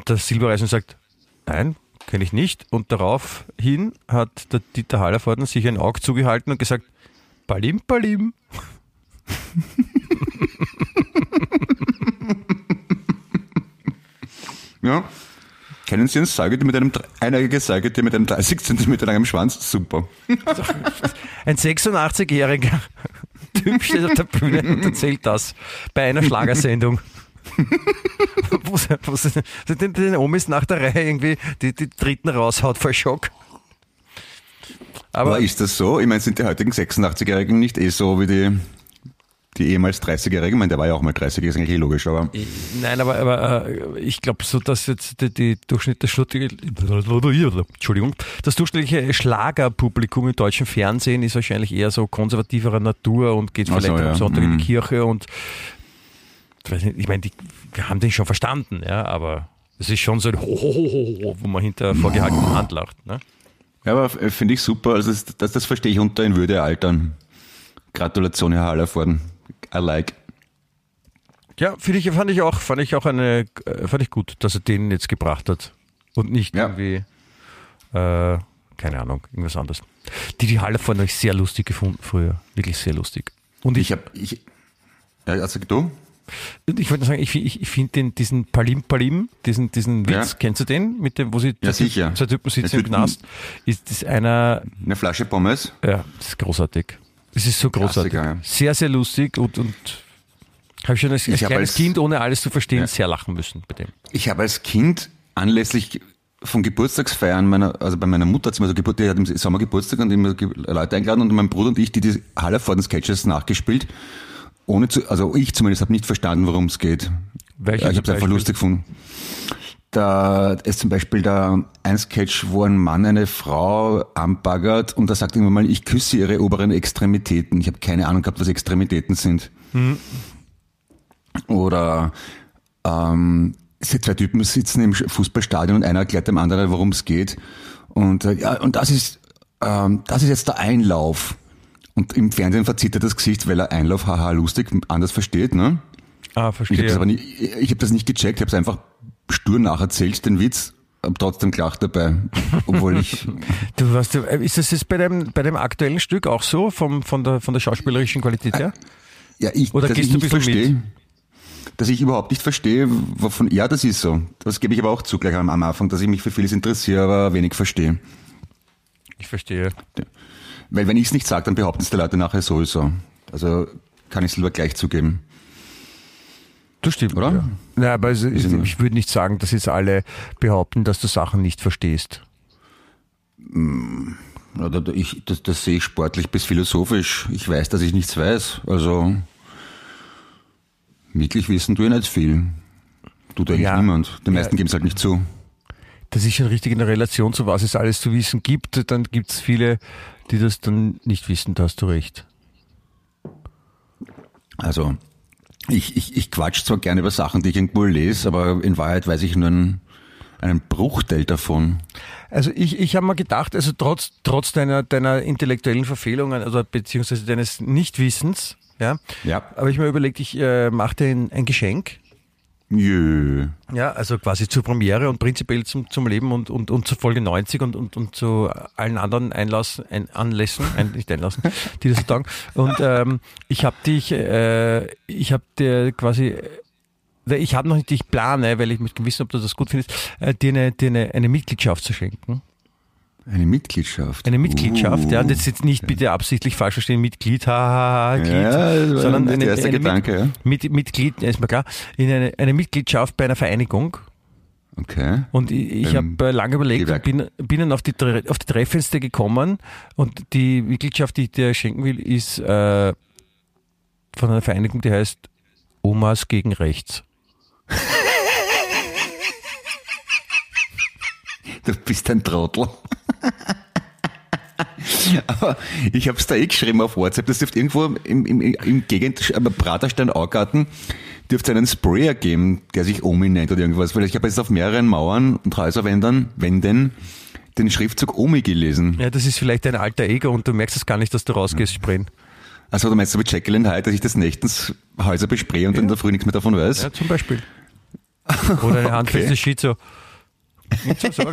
Der Silbereisen sagt, nein, kenne ich nicht. Und daraufhin hat der Dieter Hallervorden sich ein Auge zugehalten und gesagt, Palim, Palim. ja. Kennen Sie ein Säugetier mit einem einäugiges Säugetier mit einem 30 cm langen Schwanz? Super. Ein 86-jähriger Typ steht auf der Bühne und erzählt das bei einer Schlagersendung. wo sie, wo sie den, den Omis nach der Reihe irgendwie die, die Dritten raushaut vor Schock. Aber Aber ist das so? Ich meine, sind die heutigen 86-Jährigen nicht eh so wie die, die ehemals 30-Jährigen? Ich meine, der war ja auch mal 30, ist eigentlich eh logisch, aber nein, aber, aber äh, ich glaube so, dass jetzt die, die Durchschnitt, das, Entschuldigung, das durchschnittliche Schlagerpublikum im deutschen Fernsehen ist wahrscheinlich eher so konservativerer Natur und geht Ach so, vielleicht am ja. Sonntag in Mhm. die Kirche und ich meine, die, wir haben den schon verstanden, ja, aber es ist schon so ein Hohohoho, wo man hinter vorgehaltener Hand lacht. Ne? Ja, aber f- finde ich super. Also das, das, verstehe ich unter in Würde altern. Gratulation, Herr Hallervorden. I like. Ja, finde ich, fand ich auch, fand ich auch eine, äh, fand ich gut, dass er den jetzt gebracht hat und nicht Ja. irgendwie, äh, keine Ahnung, irgendwas anderes. Die die Halle vorne habe ich sehr lustig gefunden früher, wirklich sehr lustig. Und ich, Ich habe, ich, ja, also du? Ich wollte sagen, ich, ich, ich finde den diesen Palim Palim, diesen diesen Witz, Ja. kennst du den, mit dem, wo sie Ja, sicher. zwei Typen sitzen im Knast, ist das einer, Eine Flasche Pommes? ja, das ist großartig. Es ist so großartig, Klassiker, ja. sehr sehr lustig und und habe schon als, als Ich kleines als- Kind ohne alles zu verstehen Ja. sehr lachen müssen bei dem. Ich habe als Kind anlässlich von Geburtstagsfeiern meiner, also bei meiner Mutter hat sie immer so Geburt, die hat im Sommer Geburtstag und immer Leute eingeladen und mein Bruder und ich, die die Hallervorden Sketches nachgespielt, ohne zu, also ich zumindest habe nicht verstanden, worum es geht. Welche ich habe es einfach lustig gefunden. Da ist zum Beispiel da ein Sketch, wo ein Mann eine Frau anbaggert und da sagt irgendwann mal, ich küsse ihre oberen Extremitäten. Ich habe keine Ahnung gehabt, was Extremitäten sind. Oder ähm, zwei Typen sitzen im Fußballstadion und einer erklärt dem anderen, worum es geht. Und äh, ja, und das ist ähm, das ist jetzt der Einlauf. Und im Fernsehen verzieht er das Gesicht, weil er Einlauf, haha, lustig, anders versteht, ne? Ah, Ich verstehe. habe das aber nicht, ich habe das nicht gecheckt, ich habe es einfach stur nacherzählt, den Witz, hab trotzdem gelacht dabei, obwohl ich Du weißt, du, äh, ist das jetzt bei dem, bei dem aktuellen Stück auch so, vom, von, der, von der schauspielerischen Qualität her? ja ich, Oder dass gehst ich du ein verstehe, dass ich überhaupt nicht verstehe, wovon ja das ist so. Das gebe ich aber auch zu gleich am, am Anfang, dass ich mich für vieles interessiere, aber wenig verstehe. Ich verstehe. Weil wenn ich es nicht sage, dann behaupten es die Leute nachher sowieso. Also kann ich es lieber gleich zugeben. Das stimmt, Oder? Ja. Nein, aber es, ich, ich würde nicht sagen, dass jetzt alle behaupten, dass du Sachen nicht verstehst. Ja, da- da- Ich, das, das sehe ich sportlich bis philosophisch. Ich weiß, dass ich nichts weiß. Also wirklich wissen tue ich nicht viel. Tut eigentlich Ja. niemand. Die meisten Ja. geben es halt nicht zu. Das ist schon richtig in der Relation zu was es alles zu wissen gibt. Dann gibt es viele, die das dann nicht wissen, da hast du recht. Also ich, ich, ich quatsch zwar gerne über Sachen, die ich irgendwo lese, aber in Wahrheit weiß ich nur einen, einen Bruchteil davon. Also ich, ich habe mir gedacht, also trotz, trotz deiner, deiner intellektuellen Verfehlungen, also beziehungsweise deines Nichtwissens, ja, Ja. habe ich mir überlegt, ich äh, mache dir ein, ein Geschenk. Jö. Ja, also quasi zur Premiere und prinzipiell zum, zum Leben und, und, und zur Folge 90 und, und, und zu allen anderen Einlassen, ein, Anlässen, ein, nicht Einlassen, die das so sagen. Und ähm, ich habe dich, äh, ich habe dir quasi, äh, ich habe noch nicht, ich plane, weil ich möchte wissen, ob du das gut findest, äh, dir, eine, dir eine, eine Mitgliedschaft zu schenken. Eine Mitgliedschaft. Eine Mitgliedschaft, Uh. ja, und jetzt jetzt nicht bitte absichtlich falsch verstehen, Mitglied, haha, Glied, Ja, sondern der eine, erste eine Gedanke, ja. Mit, Mitglied, ja, ist mir klar, in eine, eine Mitgliedschaft bei einer Vereinigung. Okay. Und ich, ich Beim habe lange überlegt und bin, bin dann auf die, auf die Treffenste gekommen und die Mitgliedschaft, die ich dir schenken will, ist äh, von einer Vereinigung, die heißt Omas gegen Rechts. Du bist ein Trottel. Aber ich habe es da eh geschrieben auf WhatsApp, das dürfte irgendwo im, im, im Gegend, aber Praterstein Augarten, dürfte es einen Sprayer geben, der sich Omi nennt oder irgendwas. Weil ich habe jetzt auf mehreren Mauern und Häuserwänden Wänden den Schriftzug Omi gelesen. Ja, das ist vielleicht ein alter Ego und du merkst es gar nicht, dass du rausgehst, sprayen. Also du meinst so wie Jekyll and Hyde, dass ich des Nächtens Häuser bespreche und in der Früh nichts mehr davon weiß? Ja, zum Beispiel. Oder eine handfeste Schizo. Nicht so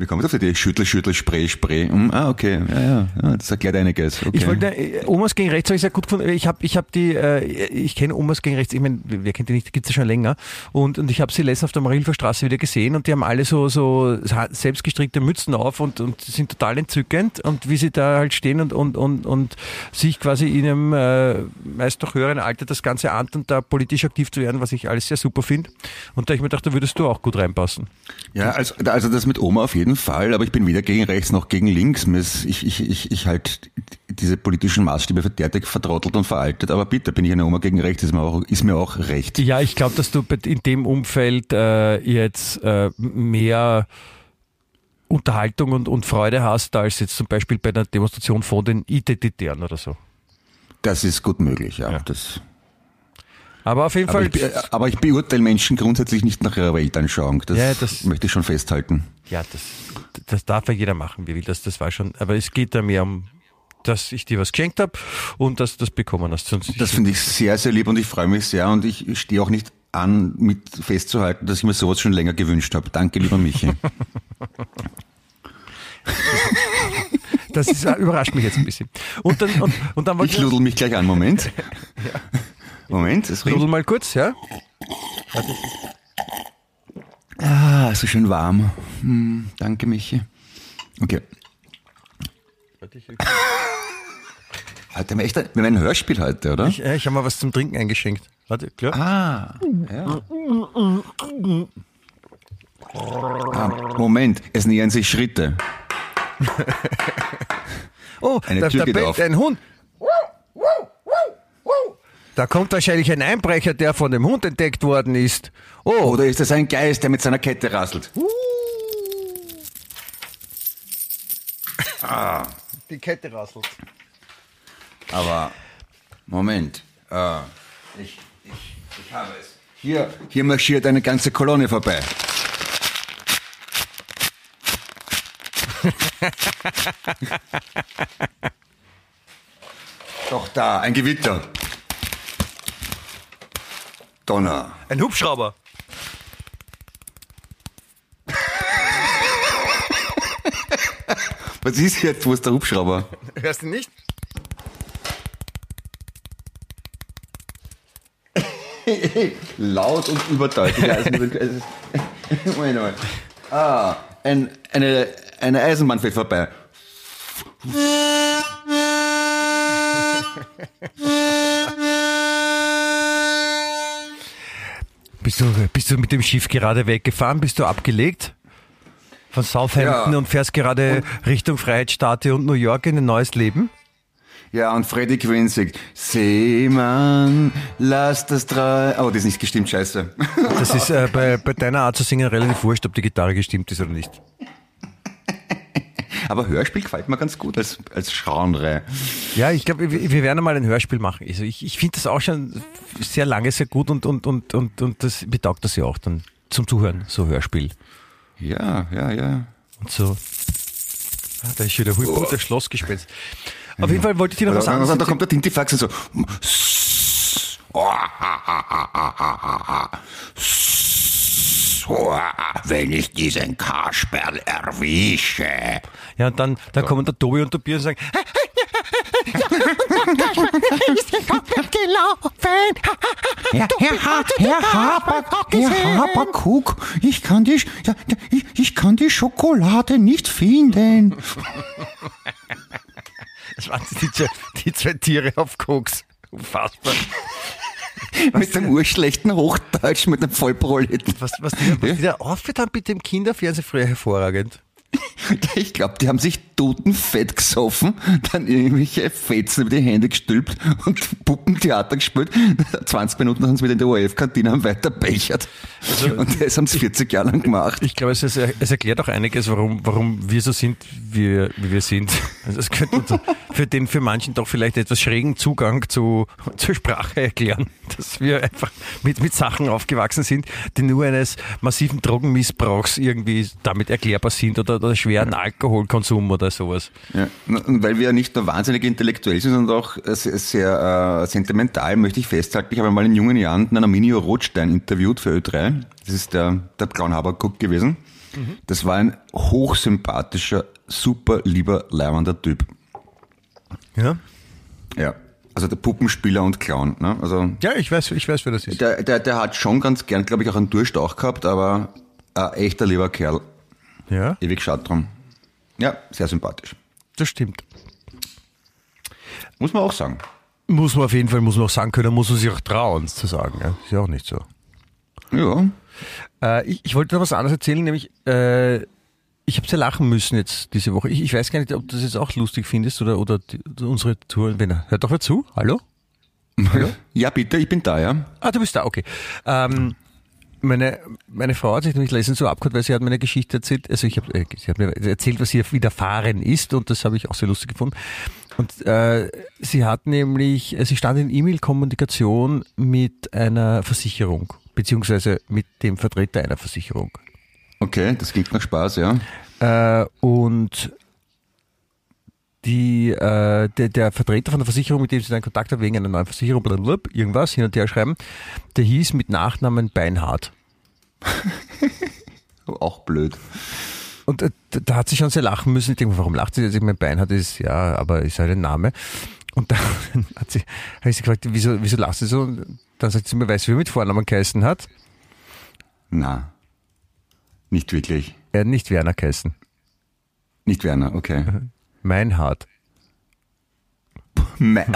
Wie kommt auf die Idee? Schüttel, Schüttel, Spray, Spray. Hm, ah, okay. Ja, ja, ja, das erklärt einiges. Okay. Ich wollte, äh, Omas gegen Rechts habe ich sehr gut gefunden. Ich habe ich hab die, äh, ich kenne Omas gegen Rechts, ich meine, wer kennt die nicht, gibt es ja schon länger. Und, und ich habe sie letztens auf der Marilfer Straße wieder gesehen und die haben alle so, so selbstgestrickte Mützen auf und, und sind total entzückend. Und wie sie da halt stehen und, und, und, und sich quasi in einem äh, meist noch höheren Alter das Ganze ahnt und da politisch aktiv zu werden, was ich alles sehr super finde. Und da ich mir dachte, da würdest du auch gut reinpassen. Ja, also, also das mit Oma auf jeden Fall, aber ich bin weder gegen rechts noch gegen links. Ich, ich, ich, ich halt diese politischen Maßstäbe für derartig vertrottelt und veraltet, aber bitte bin ich eine Oma gegen rechts, ist mir auch, ist mir auch recht. Ja, ich glaube, dass du in dem Umfeld äh, jetzt äh, mehr Unterhaltung und, und Freude hast, als jetzt zum Beispiel bei einer Demonstration von den Identitären oder so. Das ist gut möglich, ja. Ja. Das, Aber auf jeden aber, Fall, ich, be- aber ich beurteile Menschen grundsätzlich nicht nach ihrer Weltanschauung. Das, Ja, das- möchte ich schon festhalten. ja, das, das darf ja jeder machen, wie will das, das war schon, aber es geht da mehr um, dass ich dir was geschenkt habe und dass du das bekommen hast. Sonst Das finde ich sehr, sehr lieb und ich freue mich sehr und ich stehe auch nicht an, mit festzuhalten, dass ich mir sowas schon länger gewünscht habe. Danke, lieber Michi. das ist, überrascht mich jetzt ein bisschen. Und dann, und, und dann Ich ludel mich gleich an, Moment. Moment, es riecht. mal kurz, ja? Ah, so schön warm. Hm, danke, Michi. Okay. Heute haben wir echt ein, wir haben ein Hörspiel heute, oder? Ich, äh, ich habe mal was zum Trinken eingeschenkt. Warte, klar. Ah, ja. Ah, Moment, es nähern sich Schritte. Oh, Eine da, Tür da geht bellt auf. ein Hund. Da kommt wahrscheinlich ein Einbrecher, der von dem Hund entdeckt worden ist. Oh, Oder ist es ein Geist, der mit seiner Kette rasselt? die Kette rasselt. Aber Moment. Ah, ich, ich, ich habe es. Hier, hier marschiert eine ganze Kolonne vorbei. Doch da, ein Gewitter. Donner. Ein Hubschrauber. Was ist jetzt? Wo ist der Hubschrauber? Hörst du nicht? Laut und überdeutlich. Moment mal. Ah, ein, eine, eine Eisenbahn fährt vorbei. Bist du, bist du mit dem Schiff gerade weggefahren? Bist du abgelegt? Von Southampton Ja. und fährst gerade Richtung Freiheitsstatue und New York in ein neues Leben? Ja, und Freddy Quinn singt, Seemann, lass das drei... Oh, das ist nicht gestimmt, scheiße. Das ist äh, bei, bei deiner Art zu singen relativ wurscht, ob die Gitarre gestimmt ist oder nicht. Aber Hörspiel gefällt mir ganz gut als, als Genre. Ja, ich glaube, wir, werden einmal ein Hörspiel machen. Also ich, ich finde das auch schon sehr lange sehr gut und, und, und, und, und das betaugt das ja auch dann zum Zuhören, so Hörspiel. Ja, ja, ja. Und so. Ah, da ist schon der Huipo, das Schlossgespenst. Auf jeden Fall wollte ich dir noch was anderes da, kommt der Tintifax und so. Wenn ich diesen Kasperl erwische. Ja, und dann, dann kommen der Tobi und der Bier und sagen, Herr, Herr, Ha- Herr, Haber, Herr Haberkuck, ich kann die, ich, ich kann die Schokolade nicht finden. das waren die, zwei- die zwei Tiere auf Koks. Unfassbar. Mit dem urschlechten Hochdeutsch, mit dem Vollproleten. Was, was die, was die da aufgetan mit dem Kinderfernsehen früher hervorragend. Ich glaube, die haben sich totenfett gesoffen, dann irgendwelche Fetzen über die Hände gestülpt und Puppentheater gespielt. 20 Minuten haben sie wieder in der ORF-Kantine haben weiter bechert. und das haben sie 40 Jahre lang gemacht. Ich glaube, es, es, erklärt auch einiges, warum, warum wir so sind, wie, wir- wie wir sind. Also es könnte uns für den für manchen doch vielleicht etwas schrägen Zugang zu, zur Sprache erklären, dass wir einfach mit, mit Sachen aufgewachsen sind, die nur eines massiven Drogenmissbrauchs irgendwie damit erklärbar sind oder, oder schweren Alkoholkonsum oder sowas. Ja, und weil wir ja nicht nur wahnsinnig intellektuell sind, sondern auch sehr, äh, sentimental, möchte ich festhalten. Ich habe mal in jungen Jahren den Arminio Rothstein interviewt für Ö3. Das ist der, der Braun Haberkuck gewesen. Das war ein hochsympathischer, super lieber, leibender Typ. Ja, Ja. Also der Puppenspieler und Clown. Ne? Also ja ich, weiß, ich weiß, wer das ist. der, der, der hat schon ganz gern, glaube ich, auch einen Durst auch gehabt, aber ein echter lieber Kerl. Ja, Ewig schaut drum. Ja, sehr sympathisch. das stimmt. Muss man auch sagen. Muss man auf jeden Fall, muss man auch sagen können, muss man sich auch trauen, zu sagen. Ja, ist ja auch nicht so. Ja. Äh, ich, ich wollte noch was anderes erzählen, nämlich äh, ich habe sehr lachen müssen jetzt diese Woche. Ich, ich weiß gar nicht, ob du das jetzt auch lustig findest oder, oder die, unsere Tour. Wenn hört doch wer zu? Hallo? Ja, bitte, ich bin da, ja. Ah, du bist da, okay. Ähm, meine, meine Frau hat sich nämlich letztens so abgehört, weil sie hat mir eine Geschichte erzählt. Also ich habe, äh, sie hat mir erzählt, was ihr widerfahren ist und das habe ich auch sehr lustig gefunden. Und äh, sie hat nämlich, äh, sie stand in E-Mail-Kommunikation mit einer Versicherung, beziehungsweise mit dem Vertreter einer Versicherung. Okay, das klingt nach Spaß, ja. Äh, und die, äh, der, der Vertreter von der Versicherung, mit dem sie dann Kontakt hat, wegen einer neuen Versicherung, blablabla, irgendwas hin und her schreiben, der hieß mit Nachnamen Beinhardt. Auch blöd. Und äh, da- hat sie schon sehr lachen müssen. Ich denke, warum lacht sie jetzt? Ich meine, Beinhardt ist, ja, aber ist halt ein Name. Und dann hat sie, habe ich sie gefragt, wieso, wieso lacht sie so? Und dann sagt sie mir, weißt du, wie er mit Vornamen geheißen hat? Na, nicht wirklich. Er hat nicht Werner geheißen. Nicht Werner, okay. Meinhard. Mein,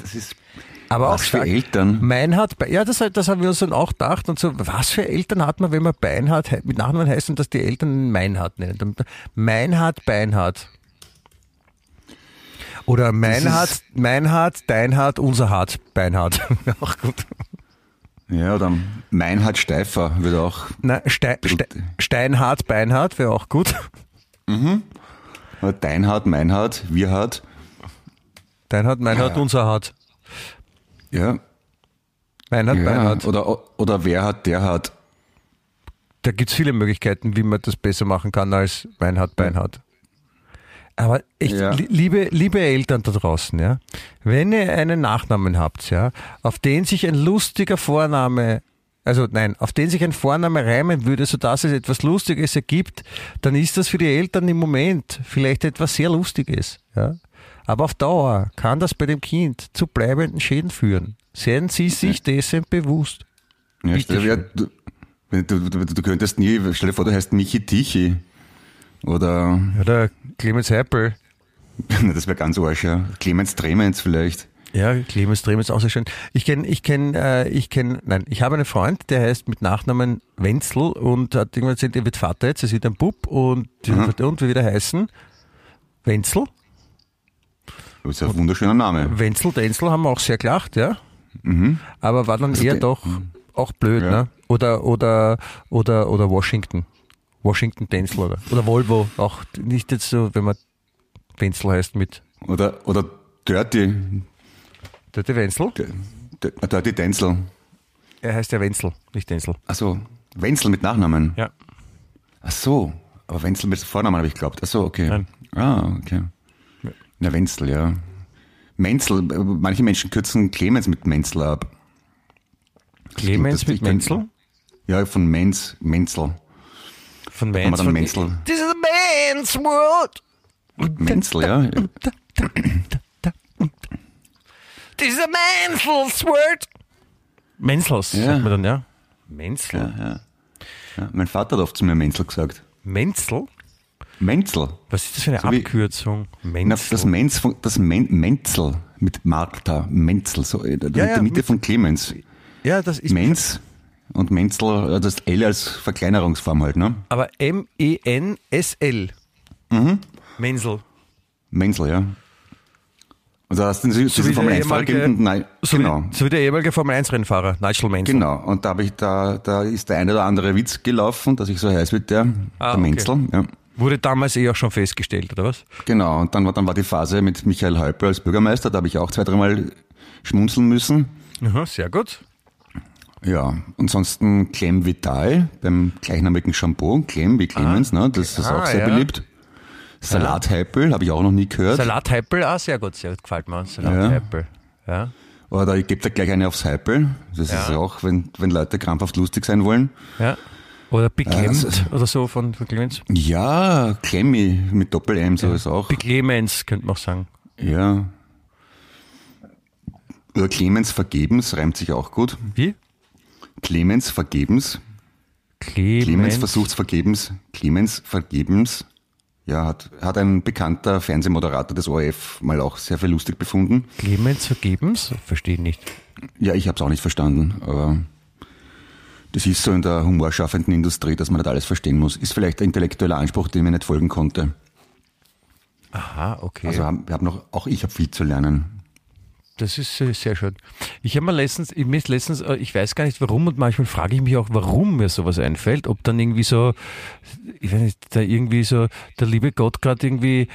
das ist Aber was auch für. Eltern. Meinhard, ja, das, das haben wir uns dann auch gedacht und so, was für Eltern hat man, wenn man Beinhard mit Nachnamen heißt und dass die Eltern Meinhard nennen? Meinhard, Beinhard. Oder Meinhard, Meinhard, Deinhard, unser Hart, Beinhard. Auch gut. Ja, oder Meinhard Steifer würde auch. Na, Ste Ste Steinhard, Beinhard wäre auch gut. Oder Deinhard, Meinhard, Wirhard. Deinhard, Meinhard, Ja. unser Hart. Ja, Meinhard, ja. Beinhard. Oder, oder wer hat, der hat. Da gibt's viele Möglichkeiten, wie man das besser machen kann als Meinhard, Beinhard. Aber echt, Ja. li- liebe, liebe Eltern da draußen, ja, wenn ihr einen Nachnamen habt, ja, auf den sich ein lustiger Vorname, also nein, auf den sich ein Vorname reimen würde, sodass es etwas Lustiges ergibt, dann ist das für die Eltern im Moment vielleicht etwas sehr Lustiges, ja. Aber auf Dauer kann das bei dem Kind zu bleibenden Schäden führen. Seien Sie sich dessen bewusst. Ja, dir, du, du, du, du könntest nie, stell dir vor, du heißt Michi Tichy. Oder, Oder Clemens Heipel. das wäre ganz arsch, ja. Clemens Tremens vielleicht. Ja, Clemens Drehm ist auch sehr schön. Ich kenne, ich kenne, äh, ich kenne, nein, ich habe einen Freund, der heißt mit Nachnamen Wenzel und hat irgendwann erzählt, er wird Vater jetzt, er sieht ein Bub und, und wie wieder heißen? Wenzel? Das ist ein wunderschöner Name. Wenzel, Denzel haben wir auch sehr gelacht, ja. Aber war dann eher de- doch auch blöd, Ja. ne? Oder, oder, oder, oder Washington. Washington Denzel oder, oder Volvo, auch nicht jetzt so, wenn man Wenzel heißt mit Oder, oder Dirty, Dirty Wenzel. D- D- Dirty Denzel. Er heißt ja Wenzel, nicht Denzel. Achso, Wenzel mit Nachnamen. Ja. Ach so, aber Wenzel mit Vornamen habe ich geglaubt. Ach so, okay. Nein. Ah, okay. Na, Wenzel, ja. Menzel, manche Menschen kürzen Clemens mit Menzel ab. Clemens mit Menzel. Ja, von Menz, Menzel. Von von- Menzel. This is a man's world. Menzel, ja. This is a Menzel's world. Menzels, Ja. sagt man dann, ja. Menzel. ja. Mein Vater hat oft zu mir Menzel gesagt. Menzel? Menzel. Was ist das für eine So wie- Abkürzung? Na, Menzel. das, Menz, das Men, Menzel mit Martha, Menzel, so in der Ja, ja, Mitte mit- von Clemens. ja, das ist. Menz und Menzel, äh, das L als Verkleinerungsform halt, ne? Aber M-E-N-S-L. Mhm. Menzel. Menzel, ja. Also hast du diesen, So diesen Formel 1 Fahrer gegeben? Nein, So, genau. wie, so wie der ehemalige Formel 1 Rennfahrer, Nigel Menzel. Genau, und da habe ich da, da ist der eine oder andere Witz gelaufen, dass ich so heiß wird, der, Ah, der okay. Menzel. Ja. Wurde damals eh auch schon festgestellt, oder was? Genau, und dann war, dann war die Phase mit Michael Häupl als Bürgermeister, da habe ich auch zwei, dreimal schmunzeln müssen. Aha, sehr gut. Ja, ansonsten Clem Vital beim gleichnamigen Shampoo, Clem wie Clemens, ne, das ist Ah, auch sehr ja. beliebt. Salathäupl habe ich auch noch nie gehört. Salatheipel, ah, sehr gut, sehr gut, gefällt mir. Salatheipel. Ja. Oder ich gebe da gleich eine aufs Häupl. Das ist Ja. auch, wenn, wenn Leute krampfhaft lustig sein wollen. ja. Oder beklemmt Also- oder so von, von Clemens. Ja, Clemmy mit Doppel-M, so ist auch. Beklemens, könnte man auch sagen. Ja. Oder Clemens vergebens, reimt sich auch gut. Wie? Clemens vergebens. Clemens. Clemens versucht's vergebens. Clemens vergebens. Ja, hat, hat ein bekannter Fernsehmoderator des ORF mal auch sehr viel lustig befunden. Clemens vergebens? Verstehe nicht. Ja, ich habe es auch nicht verstanden, aber das ist so in der humorschaffenden Industrie, dass man das alles verstehen muss. Ist vielleicht ein intellektueller Anspruch, dem ich nicht folgen konnte. Aha, okay. Also hab, hab noch, auch ich habe viel zu lernen. Das ist äh, sehr schön. Ich habe mal letztens, ich, mir letztens, äh, ich weiß gar nicht warum und manchmal frage ich mich auch, warum mir sowas einfällt, ob dann irgendwie so, ich weiß nicht, da irgendwie so der liebe Gott gerade irgendwie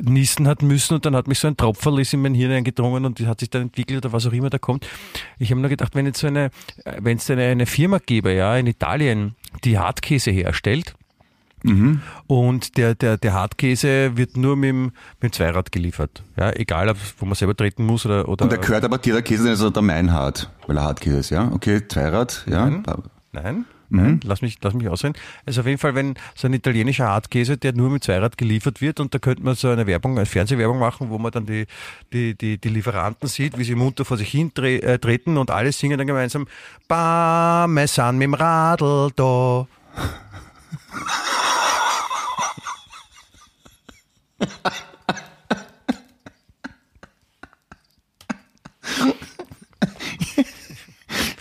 niesen hat müssen und dann hat mich so ein Tropferl ist in mein Hirn eingedrungen und hat sich dann entwickelt oder was auch immer da kommt. Ich habe nur gedacht, wenn jetzt so eine, äh, wenn es eine, eine Firma gäbe, ja, in Italien, die Hartkäse herstellt, und der, der, der Hartkäse wird nur mit dem, mit dem Zweirad geliefert. Ja, egal, ob, wo man selber treten muss oder. oder Und er gehört aber dir der Käse, also der Meinhard, weil er Hartkäse ist, ja? Okay, Zweirad, ja. Nein. Nein, nein, lass mich, lass mich ausreden. Also auf jeden Fall, wenn so ein italienischer Hartkäse, der nur mit Zweirad geliefert wird und da könnte man so eine Werbung, eine Fernsehwerbung machen, wo man dann die, die, die, die Lieferanten sieht, wie sie munter vor sich hin tre äh, treten und alle singen dann gemeinsam Bame san mit dem Radl da.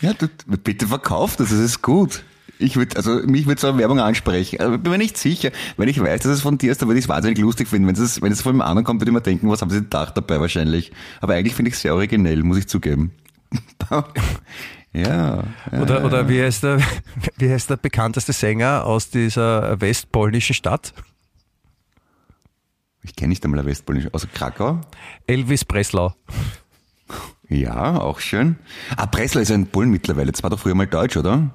Ja, du, bitte verkauf das, das ist gut. Ich würde, also mich würde so eine Werbung ansprechen. Aber bin mir nicht sicher. Wenn ich weiß, dass es von dir ist, dann würde ich es wahnsinnig lustig finden. Wenn es, wenn es von einem anderen kommt, würde ich mir denken, was haben sie gedacht dabei wahrscheinlich. Aber eigentlich finde ich es sehr originell, muss ich zugeben. ja. Oder, oder wie, heißt der, wie heißt der bekannteste Sänger aus dieser westpolnischen Stadt? Ich kenne nicht einmal Westpolnisch. Außer Krakau? Elvis Breslau. Ja, auch schön. Ah, Breslau ist ein Polen mittlerweile. Das war doch früher mal Deutsch, oder?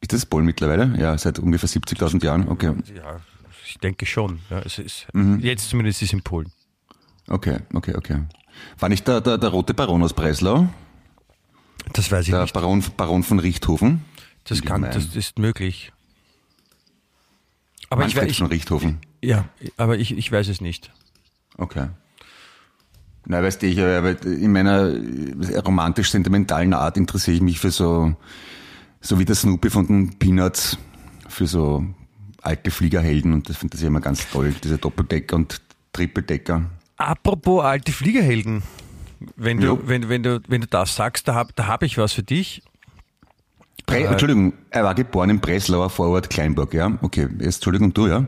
Ist das Polen mittlerweile? Ja, seit ungefähr 70.000 Jahren. Okay. Ja, ich denke schon. Ja, es ist, Mhm. Jetzt zumindest ist es in Polen. Okay, okay, okay. War nicht der, der, der rote Baron aus Breslau? Das weiß ich Der nicht. Baron, Baron von Richthofen? Das, ich kann, das ist möglich. Aber ich, Manfred weiß- von ich, Richthofen. Ja, aber ich, ich weiß es nicht. Okay. Na, weißt du, ich, aber in meiner romantisch-sentimentalen Art interessiere ich mich für so, so wie der Snoopy von den Peanuts, für so alte Fliegerhelden und das finde ich immer ganz toll, diese Doppeldecker und Trippeldecker. Apropos alte Fliegerhelden. Wenn du, wenn, wenn, du, wenn du das sagst, da habe da hab ich was für dich. Bre Entschuldigung, er war geboren in Breslauer Vorort Kleinburg, ja? Okay, jetzt Entschuldigung, du, ja?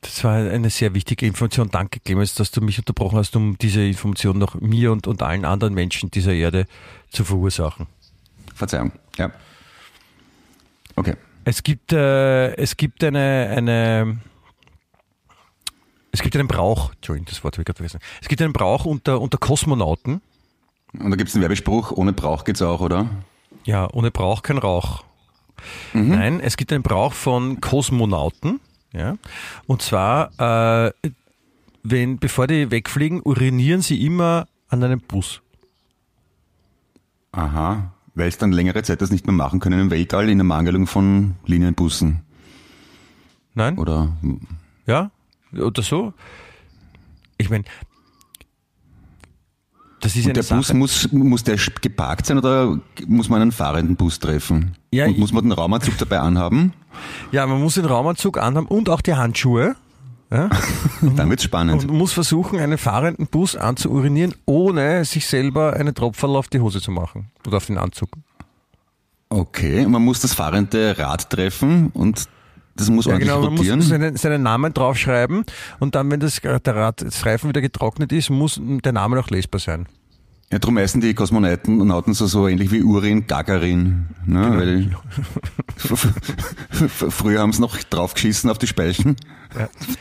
Das war eine sehr wichtige Information. Danke, Clemens, dass du mich unterbrochen hast, um diese Information noch mir und, und allen anderen Menschen dieser Erde zu verursachen. Verzeihung, ja. Okay. Es gibt, äh, es gibt eine, eine, es gibt einen Brauch, Entschuldigung, das Wort habe ich gerade vergessen. Es gibt einen Brauch unter, unter Kosmonauten. Und da gibt es einen Werbespruch, ohne Brauch geht's auch, oder? Ja, ohne Brauch kein Rauch. Nein, es gibt einen Brauch von Kosmonauten. Ja, und zwar, äh, wenn, bevor die wegfliegen, urinieren sie immer an einem Bus. Aha. Weil es dann längere Zeit das nicht mehr machen können im Weltall in der Mangelung von Linienbussen. Nein? Oder Ja? Oder so? Ich meine, das ist Und der Bus Sache. muss, muss der geparkt sein oder muss man einen fahrenden Bus treffen? Ja, und muss man den Raumanzug dabei anhaben? Ja, man muss den Raumanzug anhaben und auch die Handschuhe. Ja? Dann wird's spannend. Und muss versuchen, einen fahrenden Bus anzuurinieren, ohne sich selber einen Tropferl auf die Hose zu machen. Oder auf den Anzug. Okay, man muss das fahrende Rad treffen und das muss Ja, ordentlich genau, man rotieren. muss seinen, seinen Namen draufschreiben und dann, wenn das, der Rad, das Reifen wieder getrocknet ist, muss der Name noch lesbar sein. Ja, darum heißen die Kosmonauten und Nauten so, so ähnlich wie Urin, Gagarin. Ne? Genau. Weil früher haben sie noch draufgeschissen auf die Speichen.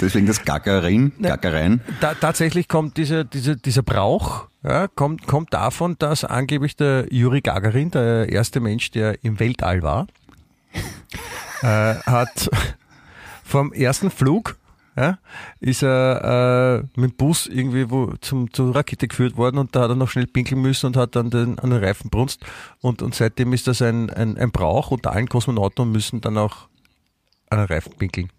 Deswegen das Gagarin, Gagarein. Da, tatsächlich kommt dieser, dieser, dieser Brauch, ja, kommt, kommt davon, dass angeblich der Juri Gagarin, der erste Mensch, der im Weltall war, äh, hat vom ersten Flug ja, ist er äh, mit dem Bus irgendwie wo zum, zur Rakete geführt worden und da hat er noch schnell pinkeln müssen und hat dann den, an den Reifen brunst und, und seitdem ist das ein, ein, ein Brauch unter allen Kosmonauten und müssen dann auch an den Reifen pinkeln.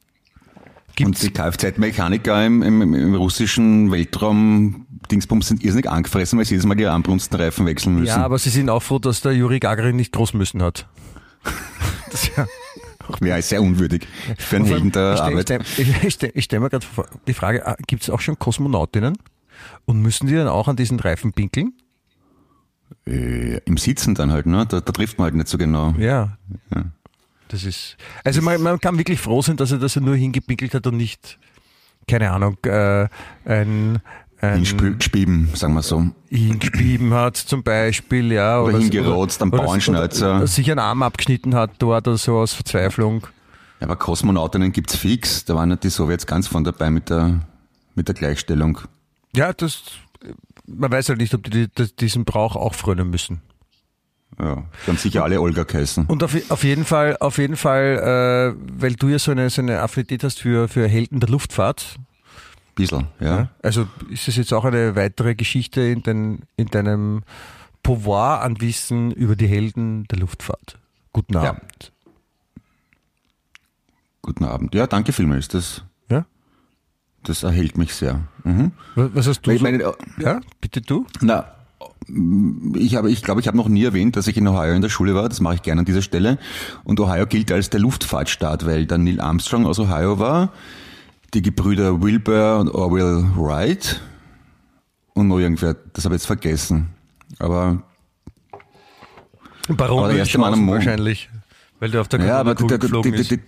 Und die Kfz-Mechaniker im, im, im russischen Weltraum Dingsbums sind irrsinnig angefressen, weil sie jedes Mal die anbrunsten Reifen wechseln müssen. Ja, aber sie sind auch froh, dass der Juri Gagarin nicht groß müssen hat. Das ist ja, Wäre sehr unwürdig für einen Helden der ich stell- Arbeit. Ich stelle ich, ich stell, ich stell mir gerade die Frage, gibt es auch schon Kosmonautinnen? Und müssen die dann auch an diesen Reifen pinkeln? Äh, Im Sitzen dann halt, ne? Da, da trifft man halt nicht so genau. Ja. Ja. Das ist, also man, man kann wirklich froh sein, dass er, dass er nur hingepinkelt hat und nicht, keine Ahnung, äh, ein Hingespieben, sagen wir so. hingespieben hat zum Beispiel, ja. Oder hingerotzt am oder- Bauernschnauzer. Oder sich einen Arm abgeschnitten hat dort oder so aus Verzweiflung. Ja, aber Kosmonautinnen gibt's fix. Da waren ja die Sowjets ganz von dabei mit der, mit der Gleichstellung. Ja, das, man weiß halt nicht, ob die, die diesen Brauch auch frönen müssen. Ja, die haben sicher alle Olga geheißen. Und auf, auf jeden Fall, auf jeden Fall, äh, weil du ja so eine, so eine Affinität hast für, für Helden der Luftfahrt. Bissl, ja. Also ist es jetzt auch eine weitere Geschichte in, den, in deinem Pouvoir an Wissen über die Helden der Luftfahrt. Guten Ja. Abend. Guten Abend. Ja, danke vielmals. Das, Ja? das erhält mich sehr. Mhm. Was hast du? Ich so- meine, äh, ja, bitte du? Na, ich habe, ich glaube, ich habe noch nie erwähnt, dass ich in Ohio in der Schule war. Das mache ich gerne an dieser Stelle. Und Ohio gilt als der Luftfahrtstaat, weil der Neil Armstrong aus Ohio war, die Gebrüder Wilbur und Orwell Wright und noch irgendwer. Das habe ich jetzt vergessen. Aber Baron Aber der erste Mann am Mond. wahrscheinlich. Weil der auf der ja, aber die, geflogen die, die,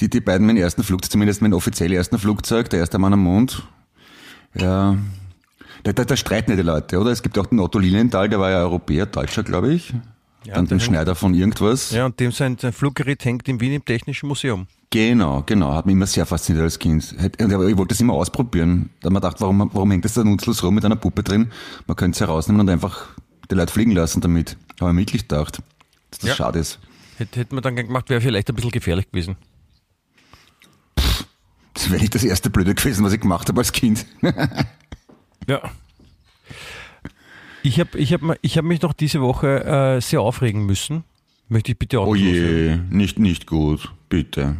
die, die beiden mein ersten Flugzeug, zumindest mein offiziell ersten Flugzeug, der erste Mann am Mond. Ja, da, da, da streiten ja die Leute, oder? Es gibt auch den Otto Lilienthal, der war ja Europäer, Deutscher, glaube ich. Dann der den Schneider von irgendwas. Ja, und dem sein, sein Fluggerät hängt in Wien im Technischen Museum. Genau, genau. Hat mich immer sehr fasziniert als Kind. Ich wollte das immer ausprobieren. Da mir gedacht, warum, warum hängt das da nutzlos rum mit einer Puppe drin? Man könnte es herausnehmen und einfach die Leute fliegen lassen damit. Habe ich mir wirklich gedacht, dass das Ja. schade ist. Hätte, hätte man dann gemacht, wäre vielleicht ein bisschen gefährlich gewesen. Das wäre nicht das erste Blöde gewesen, was ich gemacht habe als Kind. Ja. Ich habe ich hab, ich hab mich noch diese Woche äh, sehr aufregen müssen. Möchte ich bitte auch Oh je, nicht, nicht gut. Bitte.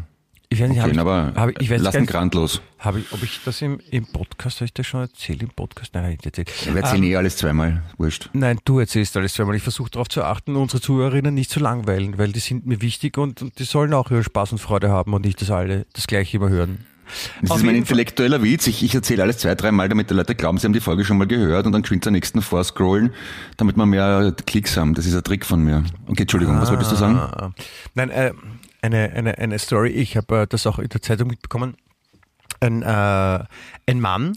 Ich weiß nicht, Okay, ich, aber hab ich, ich weiß lass gar ihn nicht, grandlos. hab ich, ob ich das im, im Podcast, habe ich das schon erzählt im Podcast? Nein, nicht erzählt. Wir erzählen eh alles zweimal. Wurscht. Nein, du erzählst alles zweimal. Ich versuche darauf zu achten, unsere Zuhörerinnen nicht zu langweilen, weil die sind mir wichtig und, und die sollen auch ihre Spaß und Freude haben und nicht, dass alle das gleiche immer hören. Das Auf ist mein intellektueller Witz. Ich, ich erzähle alles zwei, dreimal, damit die Leute glauben, sie haben die Folge schon mal gehört und dann geschwind zur nächsten vorscrollen, damit wir mehr Klicks haben. Das ist ein Trick von mir. Okay, Entschuldigung, was wolltest du sagen? Ah, Nein, äh, eine, eine, eine Story, ich habe äh, das auch in der Zeitung mitbekommen. Ein, äh, ein Mann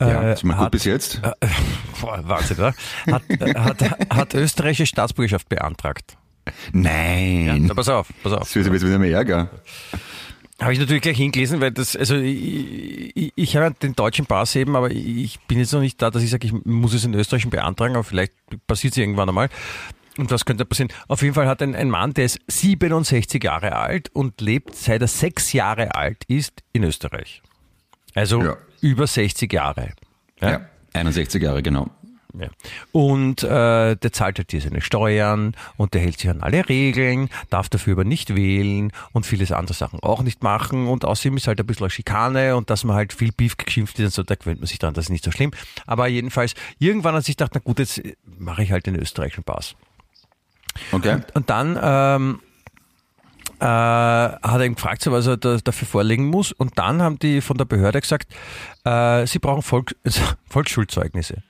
Ja, äh, mal gut hat, bis jetzt. Boah, Wahnsinn, oder? Hat, äh, hat, hat österreichische Staatsbürgerschaft beantragt. Nein. Na, pass auf, pass auf. Das wird jetzt wieder mehr Ärger. Habe ich natürlich gleich hingelesen, weil das, also ich, ich, ich habe den deutschen Pass eben, aber ich bin jetzt noch nicht da, dass ich sage, ich muss es in österreichischen beantragen, aber vielleicht passiert es irgendwann einmal. Und was könnte passieren? Auf jeden Fall hat ein, ein Mann, der ist 67 Jahre alt und lebt, seit er sechs Jahre alt ist, in Österreich. Also Ja. über 60 Jahre. Ja. 61 Jahre, genau. Ja. Und äh, der zahlt halt hier seine Steuern und der hält sich an alle Regeln, darf dafür aber nicht wählen und vieles andere Sachen auch nicht machen. Und außerdem ist halt ein bisschen eine Schikane und dass man halt viel Beef geschimpft wird und so, da gewöhnt man sich dran, das ist nicht so schlimm. Aber jedenfalls, irgendwann hat sich gedacht, na gut, jetzt mache ich halt den österreichischen Pass. Okay. Und dann ähm, äh, hat er ihn gefragt, so, was er da, dafür vorlegen muss. Und dann haben die von der Behörde gesagt, äh, sie brauchen Volk, Volksschulzeugnisse.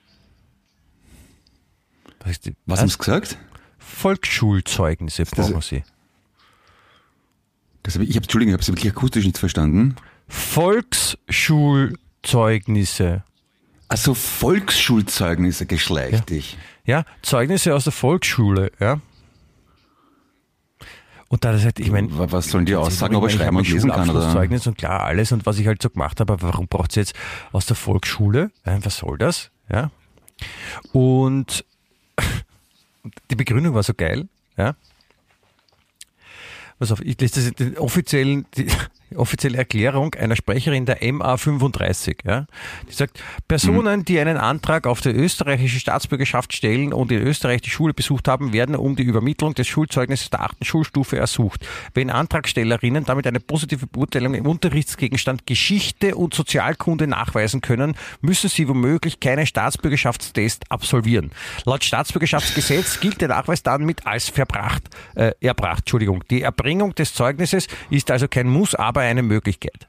Was, Was haben Sie gesagt? Volksschulzeugnisse das- brauchen sie. Das hab ich, ich habe, Entschuldigung, ich habe Sie wirklich akustisch nicht verstanden. Volksschulzeugnisse. Also Volksschulzeugnisse geschleicht dich. Ja, Zeugnisse aus der Volksschule, ja. Und da er gesagt, ich meine, Wa- Was sollen die aussagen, ob er schreiben und lesen kann? Oder? Und klar alles und was ich halt so gemacht habe, aber warum braucht sie jetzt aus der Volksschule? Was soll das? Ja. Und die Begründung war so geil, ja. Pass auf, ich lese das in den offiziellen, die offizielle Erklärung einer Sprecherin der MA35, ja. Die sagt, Personen, die einen Antrag auf die österreichische Staatsbürgerschaft stellen und in Österreich die Schule besucht haben, werden um die Übermittlung des Schulzeugnisses der achten Schulstufe ersucht. Wenn Antragstellerinnen damit eine positive Beurteilung im Unterrichtsgegenstand Geschichte und Sozialkunde nachweisen können, müssen sie womöglich keinen Staatsbürgerschaftstest absolvieren. Laut Staatsbürgerschaftsgesetz gilt der Nachweis dann mit als verbracht, äh, erbracht. Entschuldigung. Die Erbringung des Zeugnisses ist also kein Muss, aber eine Möglichkeit.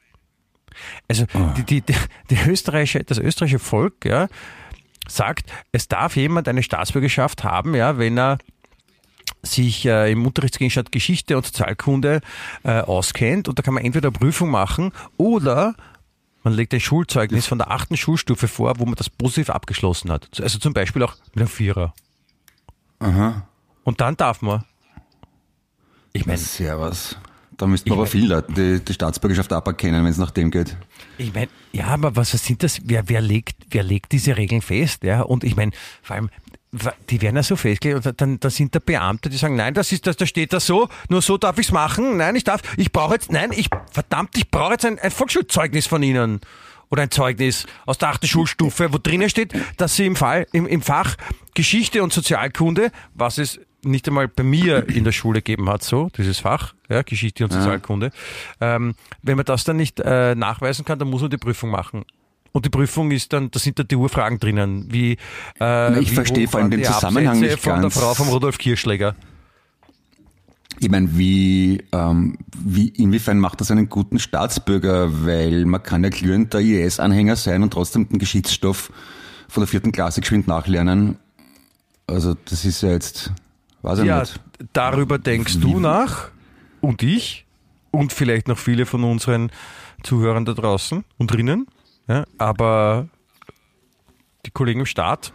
Also die, die, die, die österreichische, das österreichische Volk ja, sagt, es darf jemand eine Staatsbürgerschaft haben, ja, wenn er sich äh, im Unterrichtsgegenstand Geschichte und Sozialkunde äh, auskennt und da kann man entweder Prüfung machen oder man legt ein Schulzeugnis von der achten Schulstufe vor, wo man das positiv abgeschlossen hat. Also zum Beispiel auch mit einem Vierer. Aha. Und dann darf man. Ich meine, Servus. Da müssten aber mein- viele Leute die, die Staatsbürgerschaft aberkennen, wenn es nach dem geht. Ich meine, ja, aber was sind das? Wer, wer, legt, wer legt diese Regeln fest? Ja? Und ich meine, vor allem, die werden ja so festgelegt und dann, dann sind da Beamte, die sagen, nein, das ist das, da steht das so, nur so darf ich's machen. Nein, ich darf, ich brauche jetzt, nein, ich, verdammt, ich brauche jetzt ein, ein Volksschulzeugnis von Ihnen. Oder ein Zeugnis aus der achten Schulstufe, wo drinnen steht, dass Sie im Fall, im, im Fach Geschichte und Sozialkunde, was es nicht einmal bei mir in der Schule gegeben hat, so, dieses Fach, ja, Geschichte und Sozialkunde. Ähm, wenn man das dann nicht äh, nachweisen kann, dann muss man die Prüfung machen. Und die Prüfung ist dann, da sind da die Urfragen drinnen, wie äh, ich wie verstehe vor allem den Zusammenhang Absätze nicht von ganz. der Frau vom Rudolf Kirschläger. Ich meine, wie, ähm, wie, inwiefern macht das einen guten Staatsbürger? Weil man kann ja glühender IS-Anhänger sein und trotzdem den Geschichtsstoff von der vierten Klasse geschwind nachlernen. Also das ist ja jetzt, weiß ich Ja, nicht. darüber denkst du nach und ich und vielleicht noch viele von unseren Zuhörern da draußen und drinnen. Ja, aber die Kollegen im Staat.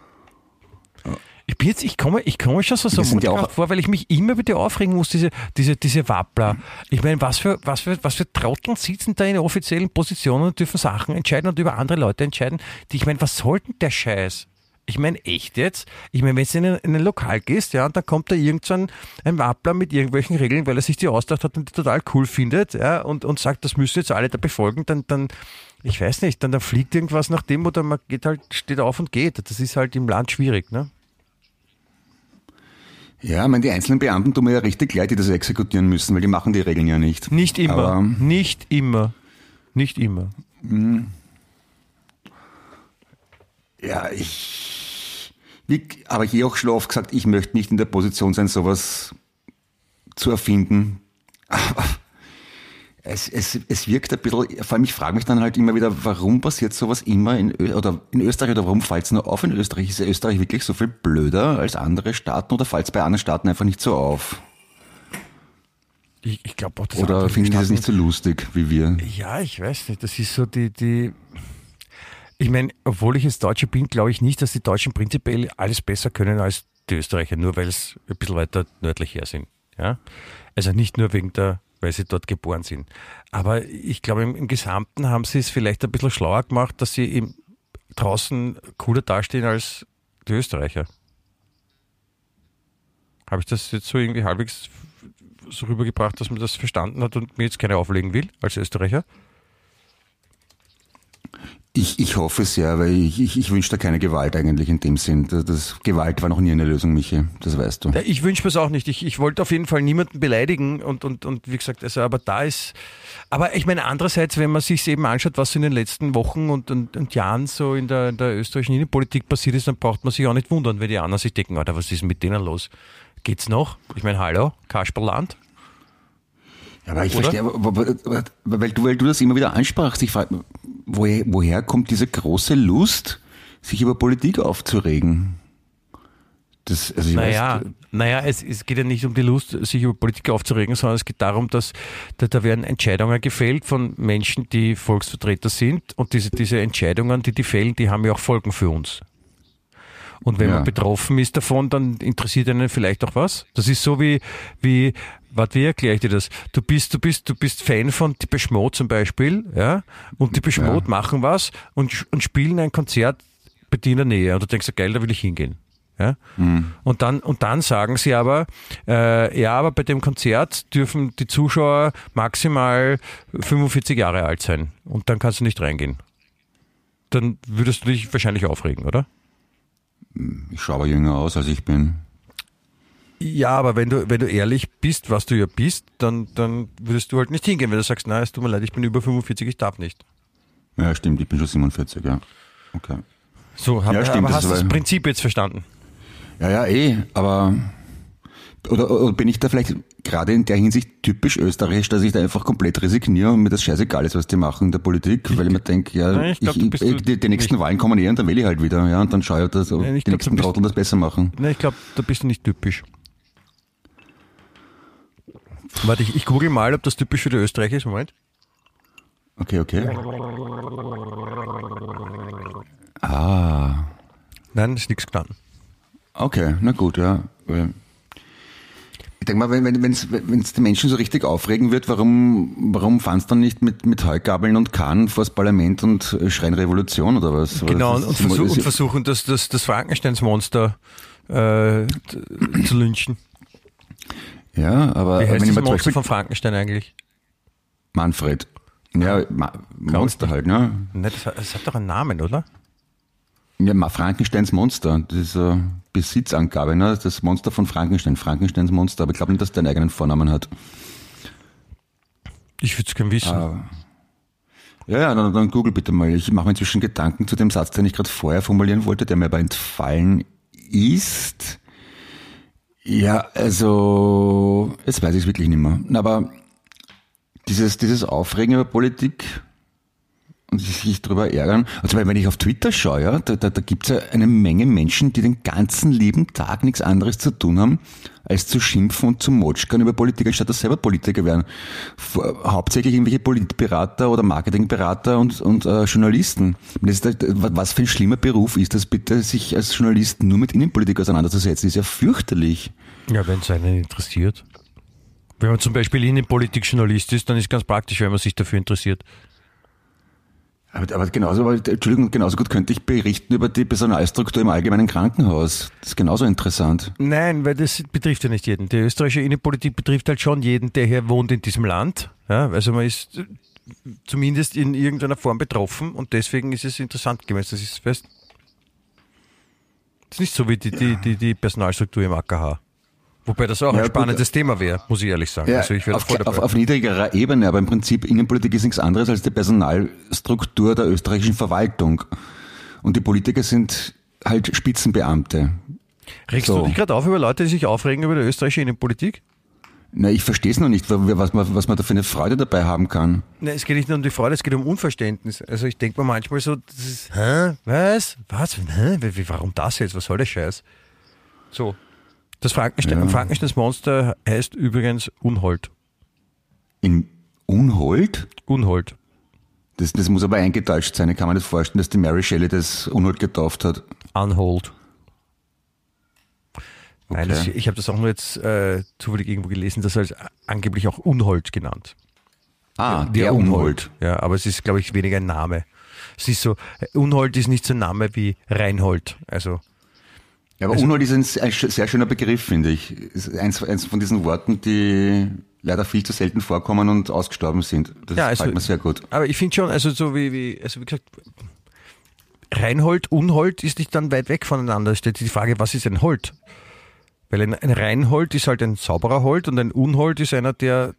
Ich bin jetzt, ich komme, ich komme schon so, so ja vor, weil ich mich immer wieder aufregen muss, diese, diese, diese Wappler. Ich meine, was für, was für, was für Trotteln sitzen da in offiziellen Positionen und dürfen Sachen entscheiden und über andere Leute entscheiden, die, ich meine, was soll denn der Scheiß? Ich meine, echt jetzt? Ich meine, wenn du in ein, in ein Lokal gehst, ja, und dann kommt da irgend so ein, ein Wappler mit irgendwelchen Regeln, weil er sich die ausgedacht hat und die total cool findet, ja, und, und sagt, das müssen jetzt alle da befolgen, dann, dann, ich weiß nicht, dann, dann fliegt irgendwas nach dem oder man geht halt, steht auf und geht. Das ist halt im Land schwierig, ne? Ja, ich meine, die einzelnen Beamten tun mir ja richtig leid, die das exekutieren müssen, weil die machen die Regeln ja nicht. Nicht immer. Aber- nicht immer. Nicht immer. Ja, ich, wie, aber ich habe auch schon oft gesagt, ich möchte nicht in der Position sein, sowas zu erfinden. Aber es, es, es wirkt ein bisschen, vor allem ich frage mich dann halt immer wieder, warum passiert sowas immer in, Ö oder in Österreich oder warum fällt es nur auf in Österreich? Ist Österreich wirklich so viel blöder als andere Staaten oder fällt es bei anderen Staaten einfach nicht so auf? Ich, ich glaube auch, dass Oder finden die das nicht so lustig wie wir? Ja, ich weiß nicht. Das ist so die, die. Ich meine, obwohl ich jetzt Deutsche bin, glaube ich nicht, dass die Deutschen prinzipiell alles besser können als die Österreicher, nur weil es ein bisschen weiter nördlich her sind. Ja? Also nicht nur wegen der, weil sie dort geboren sind. Aber ich glaube, im, im Gesamten haben sie es vielleicht ein bisschen schlauer gemacht, dass sie im, draußen cooler dastehen als die Österreicher. Habe ich das jetzt so irgendwie halbwegs so rübergebracht, dass man das verstanden hat und mir jetzt keine auflegen will als Österreicher? Ich, ich hoffe es ja, weil ich, ich, ich wünsche da keine Gewalt eigentlich in dem Sinn. Das, das, Gewalt war noch nie eine Lösung, Michi, das weißt du. Ich wünsche mir es auch nicht. Ich, ich wollte auf jeden Fall niemanden beleidigen und, und, und wie gesagt, also aber da ist, aber ich meine andererseits, wenn man sich eben anschaut, was in den letzten Wochen und, und, und Jahren so in der, in der österreichischen Innenpolitik passiert ist, dann braucht man sich auch nicht wundern, wenn die anderen sich denken, Alter, was ist mit denen los? Geht's noch? Ich meine, hallo, Kasperland? Ja, aber ich Oder? verstehe, weil du, weil du das immer wieder ansprachst, ich frage, woher, woher kommt diese große Lust, sich über Politik aufzuregen? Das, also Naja, weiß, naja es, es geht ja nicht um die Lust, sich über Politik aufzuregen, sondern es geht darum, dass da, da werden Entscheidungen gefällt von Menschen, die Volksvertreter sind und diese, diese Entscheidungen, die die fällen, die haben ja auch Folgen für uns. Und wenn Ja. man betroffen ist davon, dann interessiert einen vielleicht auch was. Das ist so wie, wie, warte, wie erkläre ich dir das? Du bist, du bist, du bist Fan von Depeche Mode zum Beispiel, ja, und Depeche Ja. Mode machen was und, und spielen ein Konzert bei dir in der Nähe und du denkst, geil, da will ich hingehen. Ja? Und, dann, und dann sagen sie aber, äh, ja, aber bei dem Konzert dürfen die Zuschauer maximal 45 Jahre alt sein und dann kannst du nicht reingehen. Dann würdest du dich wahrscheinlich aufregen, oder? Ich schaue aber jünger aus, als ich bin. Ja, aber wenn du, wenn du ehrlich bist, was du ja bist, dann, dann würdest du halt nicht hingehen, wenn du sagst, nein, es tut mir leid, ich bin über 45, ich darf nicht. Ja, stimmt, ich bin schon 47, ja. Okay. So, hab, Ja, stimmt, aber hast du das Prinzip jetzt verstanden? Ja, ja, eh, aber oder, oder bin ich da vielleicht gerade in der Hinsicht typisch österreichisch, dass ich da einfach komplett resigniere und mir das scheißegal ist, was die machen in der Politik, weil ich mir denke, ja, Nein, ich glaub, ich, du die, die nächsten Wahlen kommen eh und dann wähle ich halt wieder, ja, und dann schaue ich, dass Nein, ich die glaub, nächsten Trotteln das besser machen. Ne, ich glaube, da bist du nicht typisch. Warte, ich, ich google mal, ob das typisch für die Österreicher ist. Moment. Okay, okay. Ah, Nein, ist nichts gestanden. okay, na gut, ja. Weil- Ich denke mal, wenn es wenn, wenn's, die Menschen so richtig aufregen wird, warum, warum fahren sie dann nicht mit, mit Heugabeln und Kahn vors Parlament und äh, schreien Revolution oder was? Genau, Das und, versuch, und versuchen, das, das, das Frankensteins-Monster äh, zu lynchen. Ja, aber Wie heißt wenn das Monster Beispiel von Frankenstein eigentlich? Manfred. Ja, Ma Monster halt, ne? Ne, das, hat, das hat doch einen Namen, oder? Ja, Frankensteins Monster. Das ist äh, Besitzangabe, ne? Das Monster von Frankenstein. Frankensteins Monster. Aber ich glaube nicht, dass der einen eigenen Vornamen hat. Ich würde es gerne wissen. Ah. Ja, ja, dann, dann google bitte mal. Ich mache mir inzwischen Gedanken zu dem Satz, den ich gerade vorher formulieren wollte, der mir aber entfallen ist. Ja, also, jetzt weiß ich es wirklich nicht mehr. Aber dieses, dieses Aufregen über Politik und sich drüber ärgern. Also wenn ich auf Twitter schaue, ja, da, da, da gibt es ja eine Menge Menschen, die den ganzen lieben Tag nichts anderes zu tun haben, als zu schimpfen und zu motschkern über Politik, anstatt dass selber Politiker werden. Hauptsächlich irgendwelche Politberater oder Marketingberater und, und äh, Journalisten. Das halt, was für ein schlimmer Beruf ist das bitte, sich als Journalist nur mit Innenpolitik auseinanderzusetzen? ist ja fürchterlich. Ja, wenn es einen interessiert. Wenn man zum Beispiel Innenpolitik-Journalist ist, dann ist ganz praktisch, wenn man sich dafür interessiert. Aber, aber genauso, aber, Entschuldigung, genauso gut könnte ich berichten über die Personalstruktur im allgemeinen Krankenhaus. Das ist genauso interessant. Nein, weil das betrifft ja nicht jeden. Die österreichische Innenpolitik betrifft halt schon jeden, der hier wohnt in diesem Land. Ja, also man ist zumindest in irgendeiner Form betroffen und deswegen ist es interessant gewesen. Das ist fest. Das ist nicht so wie die, die, die, die Personalstruktur im AKH. Wobei das auch Ja, ein gut. spannendes Thema wäre, muss ich ehrlich sagen. Ja, also ich auf, voll dabei. auf, auf niedrigerer Ebene, aber im Prinzip Innenpolitik ist nichts anderes als die Personalstruktur der österreichischen Verwaltung. Und die Politiker sind halt Spitzenbeamte. Regst so. du dich gerade auf über Leute, die sich aufregen über die österreichische Innenpolitik? Na, ich verstehe es noch nicht, was man, was man da für eine Freude dabei haben kann. Nein, es geht nicht nur um die Freude, es geht um Unverständnis. Also ich denke mir manchmal so, das ist, hä, was, was, hä, warum das jetzt, was soll der Scheiß? So, das Frankenstein, Ja. Frankensteins Monster heißt übrigens Unhold. In Unhold? Unhold. Das, das muss aber eingetäuscht sein. Ich kann mir nicht vorstellen, dass die Mary Shelley das Unhold getauft hat. Unhold. Nein, das, ich habe das auch nur jetzt äh, zufällig irgendwo gelesen, das als angeblich auch Unhold genannt. Ah, der, Unhold. Ja, aber es ist, glaube ich, weniger ein Name. Es ist so, äh, Unhold ist nicht so ein Name wie Reinhold. Also Ja, aber Unhold ist ein, sehr schöner Begriff, finde ich. Ist eins, eins von diesen Worten, die leider viel zu selten vorkommen und ausgestorben sind. Das Ja, also- gefällt mir sehr gut. Aber ich finde schon, also so wie, wie, also wie gesagt, Reinhold, Unhold ist nicht dann weit weg voneinander. Es stellt sich die Frage, was ist ein Hold? Weil ein, ein Reinhold ist halt ein sauberer Hold und ein Unhold ist einer, der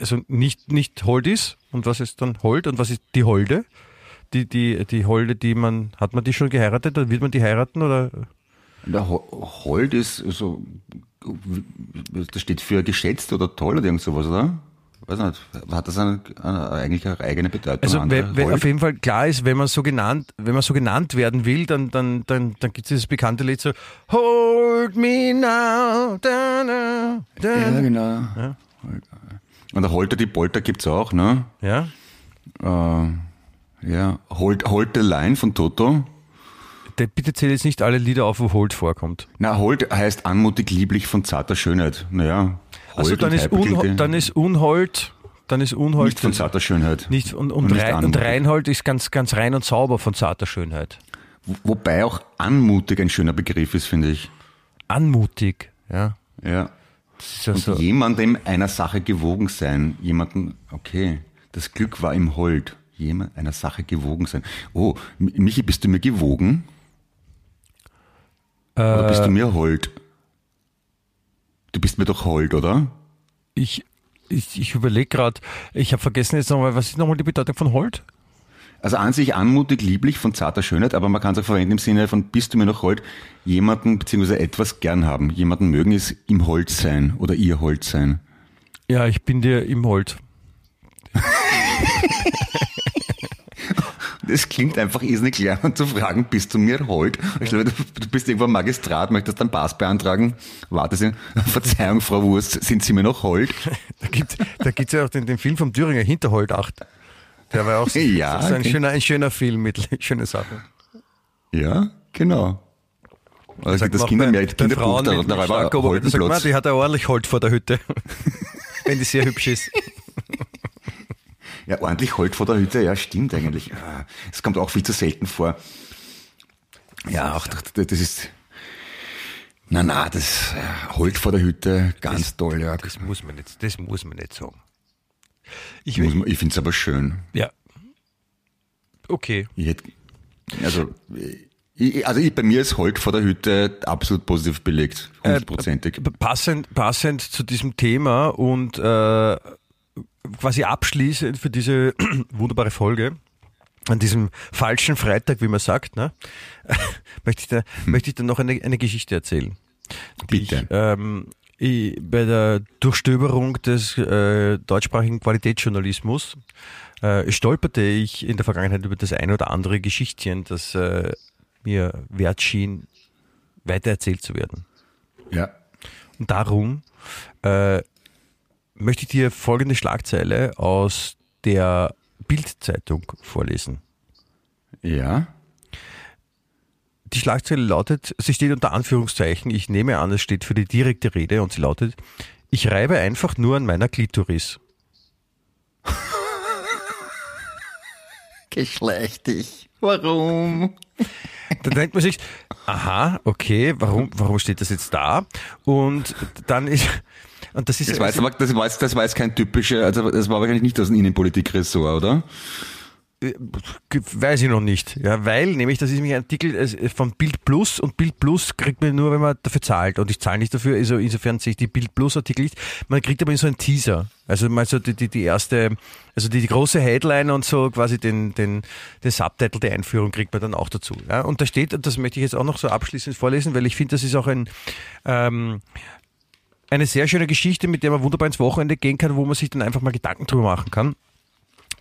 also nicht, nicht Hold ist. Und was ist dann Hold? Und was ist die Holde? Die, die, die Holde, die man, hat man die schon geheiratet? Oder wird man die heiraten? Oder? Der Ho- Hold ist so, das steht für geschätzt oder toll oder irgend sowas, oder? Weiß nicht. Hat das eine, eine, eigentlich eine eigene Bedeutung? Also wenn, wenn auf jeden Fall klar ist, wenn man so genannt, wenn man so genannt werden will, dann, dann, dann, dann gibt es dieses bekannte Lied so Hold me now. Da, da, da. Ja, genau. Und der Holter die Polter gibt's auch, ne? Ja? Äh, ja. Hold, Hold the Line von Toto. Der, bitte zähl jetzt nicht alle Lieder auf, wo Hold vorkommt. Na, Hold heißt anmutig lieblich von zarter Schönheit. Naja. Also dann ist, dann ist Unhold, dann ist Unhold nicht von zarter Schönheit. nicht und, und, Und Rein, und. Reinhold ist ganz, ganz rein und sauber von zarter Schönheit. Wo- Wobei auch anmutig ein schöner Begriff ist, finde ich. Anmutig, ja. Ja. Ja Und so. jemandem einer Sache gewogen sein. Jemanden, okay, das Glück war im Hold. Jemand einer Sache gewogen sein. Oh, Michi, bist du mir gewogen? Oder bist du mir hold? Du bist mir doch hold, oder? Ich, ich, ich überlege gerade, ich habe vergessen jetzt nochmal, was ist nochmal die Bedeutung von Hold? Also an sich anmutig, lieblich, von zarter Schönheit, aber man kann es auch verwenden im Sinne von bist du mir noch hold, jemanden bzw. etwas gern haben. Jemanden mögen ist im Hold sein oder ihr Hold sein. Ja, ich bin dir im Hold. Das klingt einfach irrsinnig lernend zu fragen, bist du mir hold? Ich glaube, du bist irgendwo Magistrat, möchtest einen Pass beantragen. Warte Sie, Verzeihung, Frau Wurst, sind Sie mir noch hold? Da gibt da gibt's ja auch den, den Film vom Thüringer Hinterhold 8. Der war auch so, Ja, so ein, okay. schöner, ein schöner Film mit schöne Sachen. Ja, genau. Also Sagt das Kindermärchen, Kinderbuch, sagt man, Holdenplatz. die hat er ordentlich Hold vor der Hütte. Wenn die sehr hübsch ist. Ja, ordentlich Hold vor der Hütte, ja, stimmt eigentlich. Es kommt auch viel zu selten vor. Ja, auch das das ist. Na, na, das äh, Hold vor der Hütte, ganz toll, ja. Das muss man nicht, das muss man nicht sagen. Ich, Muss Ich finde es aber schön. ja. Okay. Ich hätte, also, ich, also ich, bei mir ist Hold vor der Hütte absolut positiv belegt. Hundertprozentig. P- Passend, passend zu diesem Thema und äh, quasi abschließend für diese wunderbare Folge, an diesem falschen Freitag, wie man sagt, ne, möchte, ich da, möchte ich dann noch eine, eine Geschichte erzählen. Bitte. Ich, ähm, ich, bei der Durchstöberung des äh, deutschsprachigen Qualitätsjournalismus äh, stolperte ich in der Vergangenheit über das ein oder andere Geschichtchen, das äh, mir wert schien, weitererzählt zu werden. Ja. Und darum äh, möchte ich dir folgende Schlagzeile aus der Bildzeitung vorlesen. Ja. Die Schlagzeile lautet, sie steht unter Anführungszeichen, ich nehme an, es steht für die direkte Rede und sie lautet, ich reibe einfach nur an meiner Klitoris. Geschlechtig. Warum? Da denkt man sich, aha, okay, warum, warum steht das jetzt da? Und dann ist, und das ist, Das war, jetzt, aber- das, jetzt, das jetzt kein typischer, also das war wahrscheinlich nicht aus dem Innenpolitik-Ressort, oder? Weiß ich noch nicht, ja, weil nämlich das ist nämlich ein Artikel äh, von Bild Plus und Bild Plus kriegt man nur, wenn man dafür zahlt und ich zahle nicht dafür, also insofern sehe ich die Bild Plus Artikel nicht. Man kriegt aber so einen Teaser, also mal so die, die, die erste, also die, die große Headline und so quasi den, den, den Subtitle der Einführung kriegt man dann auch dazu. Ja. Und da steht, und das möchte ich jetzt auch noch so abschließend vorlesen, weil ich finde, das ist auch ein, ähm, eine sehr schöne Geschichte, mit der man wunderbar ins Wochenende gehen kann, wo man sich dann einfach mal Gedanken drüber machen kann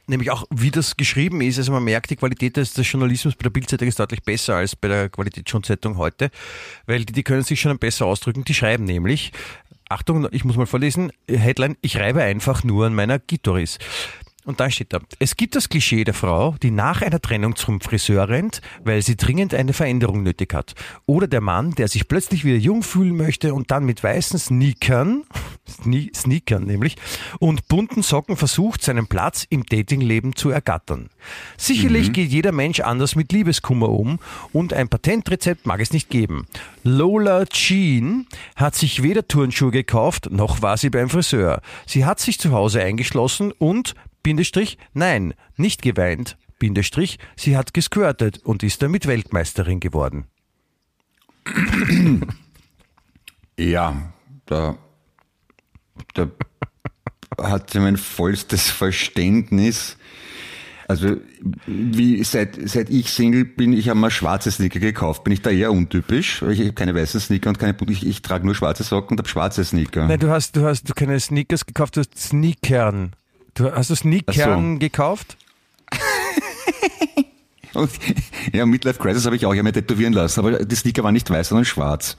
nämlich auch wie das geschrieben ist. Also man merkt, die Qualität des, des Journalismus bei der Bildzeitung ist deutlich besser als bei der Qualitätsschonzeitung heute, weil die, die können sich schon besser ausdrücken. Die schreiben nämlich, Achtung, ich muss mal vorlesen, Headline, ich reibe einfach nur an meiner Gitoris. Und dann steht da, es gibt das Klischee der Frau, die nach einer Trennung zum Friseur rennt, weil sie dringend eine Veränderung nötig hat. Oder der Mann, der sich plötzlich wieder jung fühlen möchte und dann mit weißen Sneakern, Sne Sneakern nämlich, und bunten Socken versucht, seinen Platz im Datingleben zu ergattern. Sicherlich geht jeder Mensch anders mit Liebeskummer um und ein Patentrezept mag es nicht geben. Lola Jean hat sich weder Turnschuhe gekauft, noch war sie beim Friseur. Sie hat sich zu Hause eingeschlossen und Bindestrich, nein, nicht geweint, Bindestrich, sie hat gesquirtet und ist damit Weltmeisterin geworden. Ja, da, da hat sie mein vollstes Verständnis. Also, wie seit, seit ich Single bin, ich habe mal schwarze Sneaker gekauft. Bin ich da eher untypisch? Ich habe keine weißen Sneaker und keine, ich, ich trage nur schwarze Socken und habe schwarze Sneaker. Nein, du hast, du hast keine Sneakers gekauft, du hast Sneakern. Du, hast du Sneakern Ach gekauft? Ja, Midlife Crisis habe ich auch ja mir tätowieren lassen, aber die Sneaker waren nicht weiß, sondern schwarz.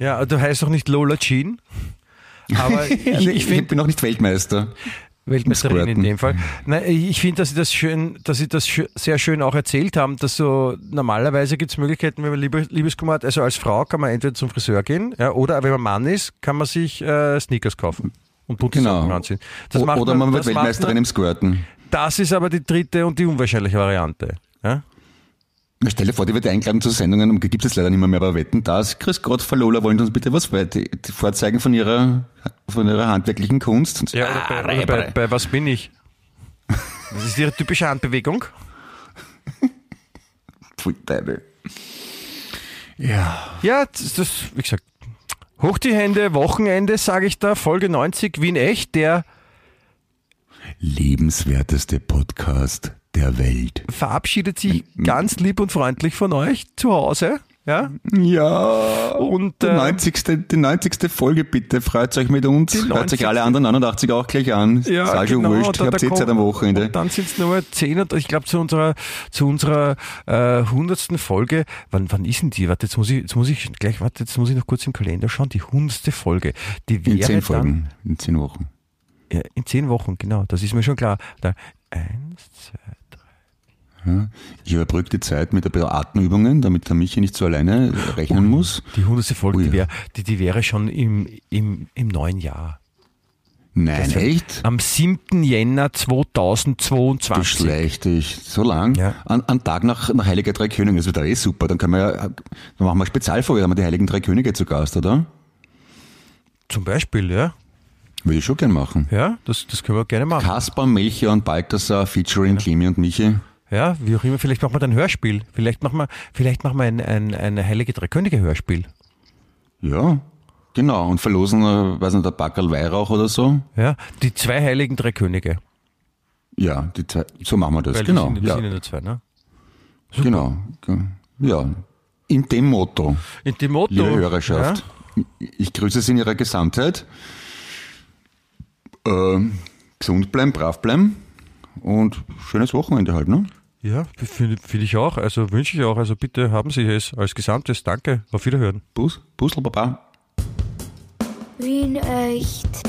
Ja, du heißt doch nicht Lola Jean. Aber ich, Ich, ich finde bin auch nicht Weltmeister. Weltmeisterin in dem Fall. Nein, ich finde, dass sie das schön, dass sie das schö- sehr schön auch erzählt haben, dass so normalerweise gibt es Möglichkeiten, wenn man Liebe, Liebeskummer hat. Also als Frau kann man entweder zum Friseur gehen, ja, oder wenn man Mann ist, kann man sich äh, Sneakers kaufen und bunte Socken Genau. anziehen. Das O- macht Oder man wird das macht Weltmeisterin im Squirten. Das ist aber die dritte und die unwahrscheinliche Variante. Ja? Stell dir vor, die wird eingeladen zu Sendungen, gibt es leider nicht mehr, mehr aber wetten das. Grüß Gott, Frau Lola, wollen Sie uns bitte was vorzeigen von Ihrer, von Ihrer handwerklichen Kunst? Und Ja, ah, oder bei, oder bei, bei was bin ich? Das ist ihre typische Handbewegung. Pfui, Teufel. Ja. Ja, das, das, wie gesagt, hoch die Hände, Wochenende, sage ich da, Folge 90, Wien echt, der Lebenswerteste Podcast der Welt. verabschiedet sich ganz lieb und freundlich von euch zu Hause. Ja, Ja. und Die äh, 90. Die 90. Folge bitte, freut euch mit uns. Die Hört 90. sich alle anderen 89 auch gleich an. ja, schon genau, wurscht. und dann- Habt ihr Zeit am Wochenende. Und dann sind es nur 10 und ich glaube zu unserer zu unserer äh, 100. Folge. Wann, wann ist denn die? Warte, jetzt muss ich jetzt muss ich gleich warte, jetzt muss ich noch kurz im Kalender schauen. Die 100. Folge. Die wäre In zehn dann Folgen. In zehn Wochen. Ja, in zehn Wochen, genau. Das ist mir schon klar. Da, eins, zwei, Ja. Ich überbrücke die Zeit mit ein bisschen Atemübungen, damit der Michi nicht so alleine rechnen muss. die hundertste Folge, Ui. die, wär, die, die wäre schon im, im, im neuen Jahr. Nein, Das echt? Am 7. Jänner 2022. Beschleicht dich. So lang? Ja. An, an Tag nach, nach Heilige Drei Könige. Das wird eh super. Dann können wir ja, dann machen wir Spezialfolge, dann haben wir die Heiligen Drei Könige zu Gast, oder? Zum Beispiel, ja. Würde ich schon gern machen. Ja, das, das können wir gerne machen. Kaspar, Melchior und Balthasar featuring Klimi und Michi. Ja, wie auch immer. Vielleicht machen wir dann ein Hörspiel. Vielleicht machen wir, vielleicht machen wir ein, ein, ein Heilige Drei Könige Hörspiel. Ja, genau. Und verlosen, äh, weiß nicht, der Backerl Weihrauch oder so. Ja, die zwei Heiligen Drei Könige. Ja, die zwei, so machen wir das. Weil genau. die sind, die ja, sind ja nur zwei, ne? genau. Ja. In dem Motto, In dem Motto. liebe Hörerschaft, Ja, ich grüße Sie in Ihrer Gesamtheit. Ähm, gesund bleiben, brav bleiben und schönes Wochenende halt, ne? Ja finde find ich auch. Also wünsche ich auch. Also bitte haben Sie es als Gesamtes. Danke. Auf Wiederhören. Bus, Busel, Baba. Wien echt.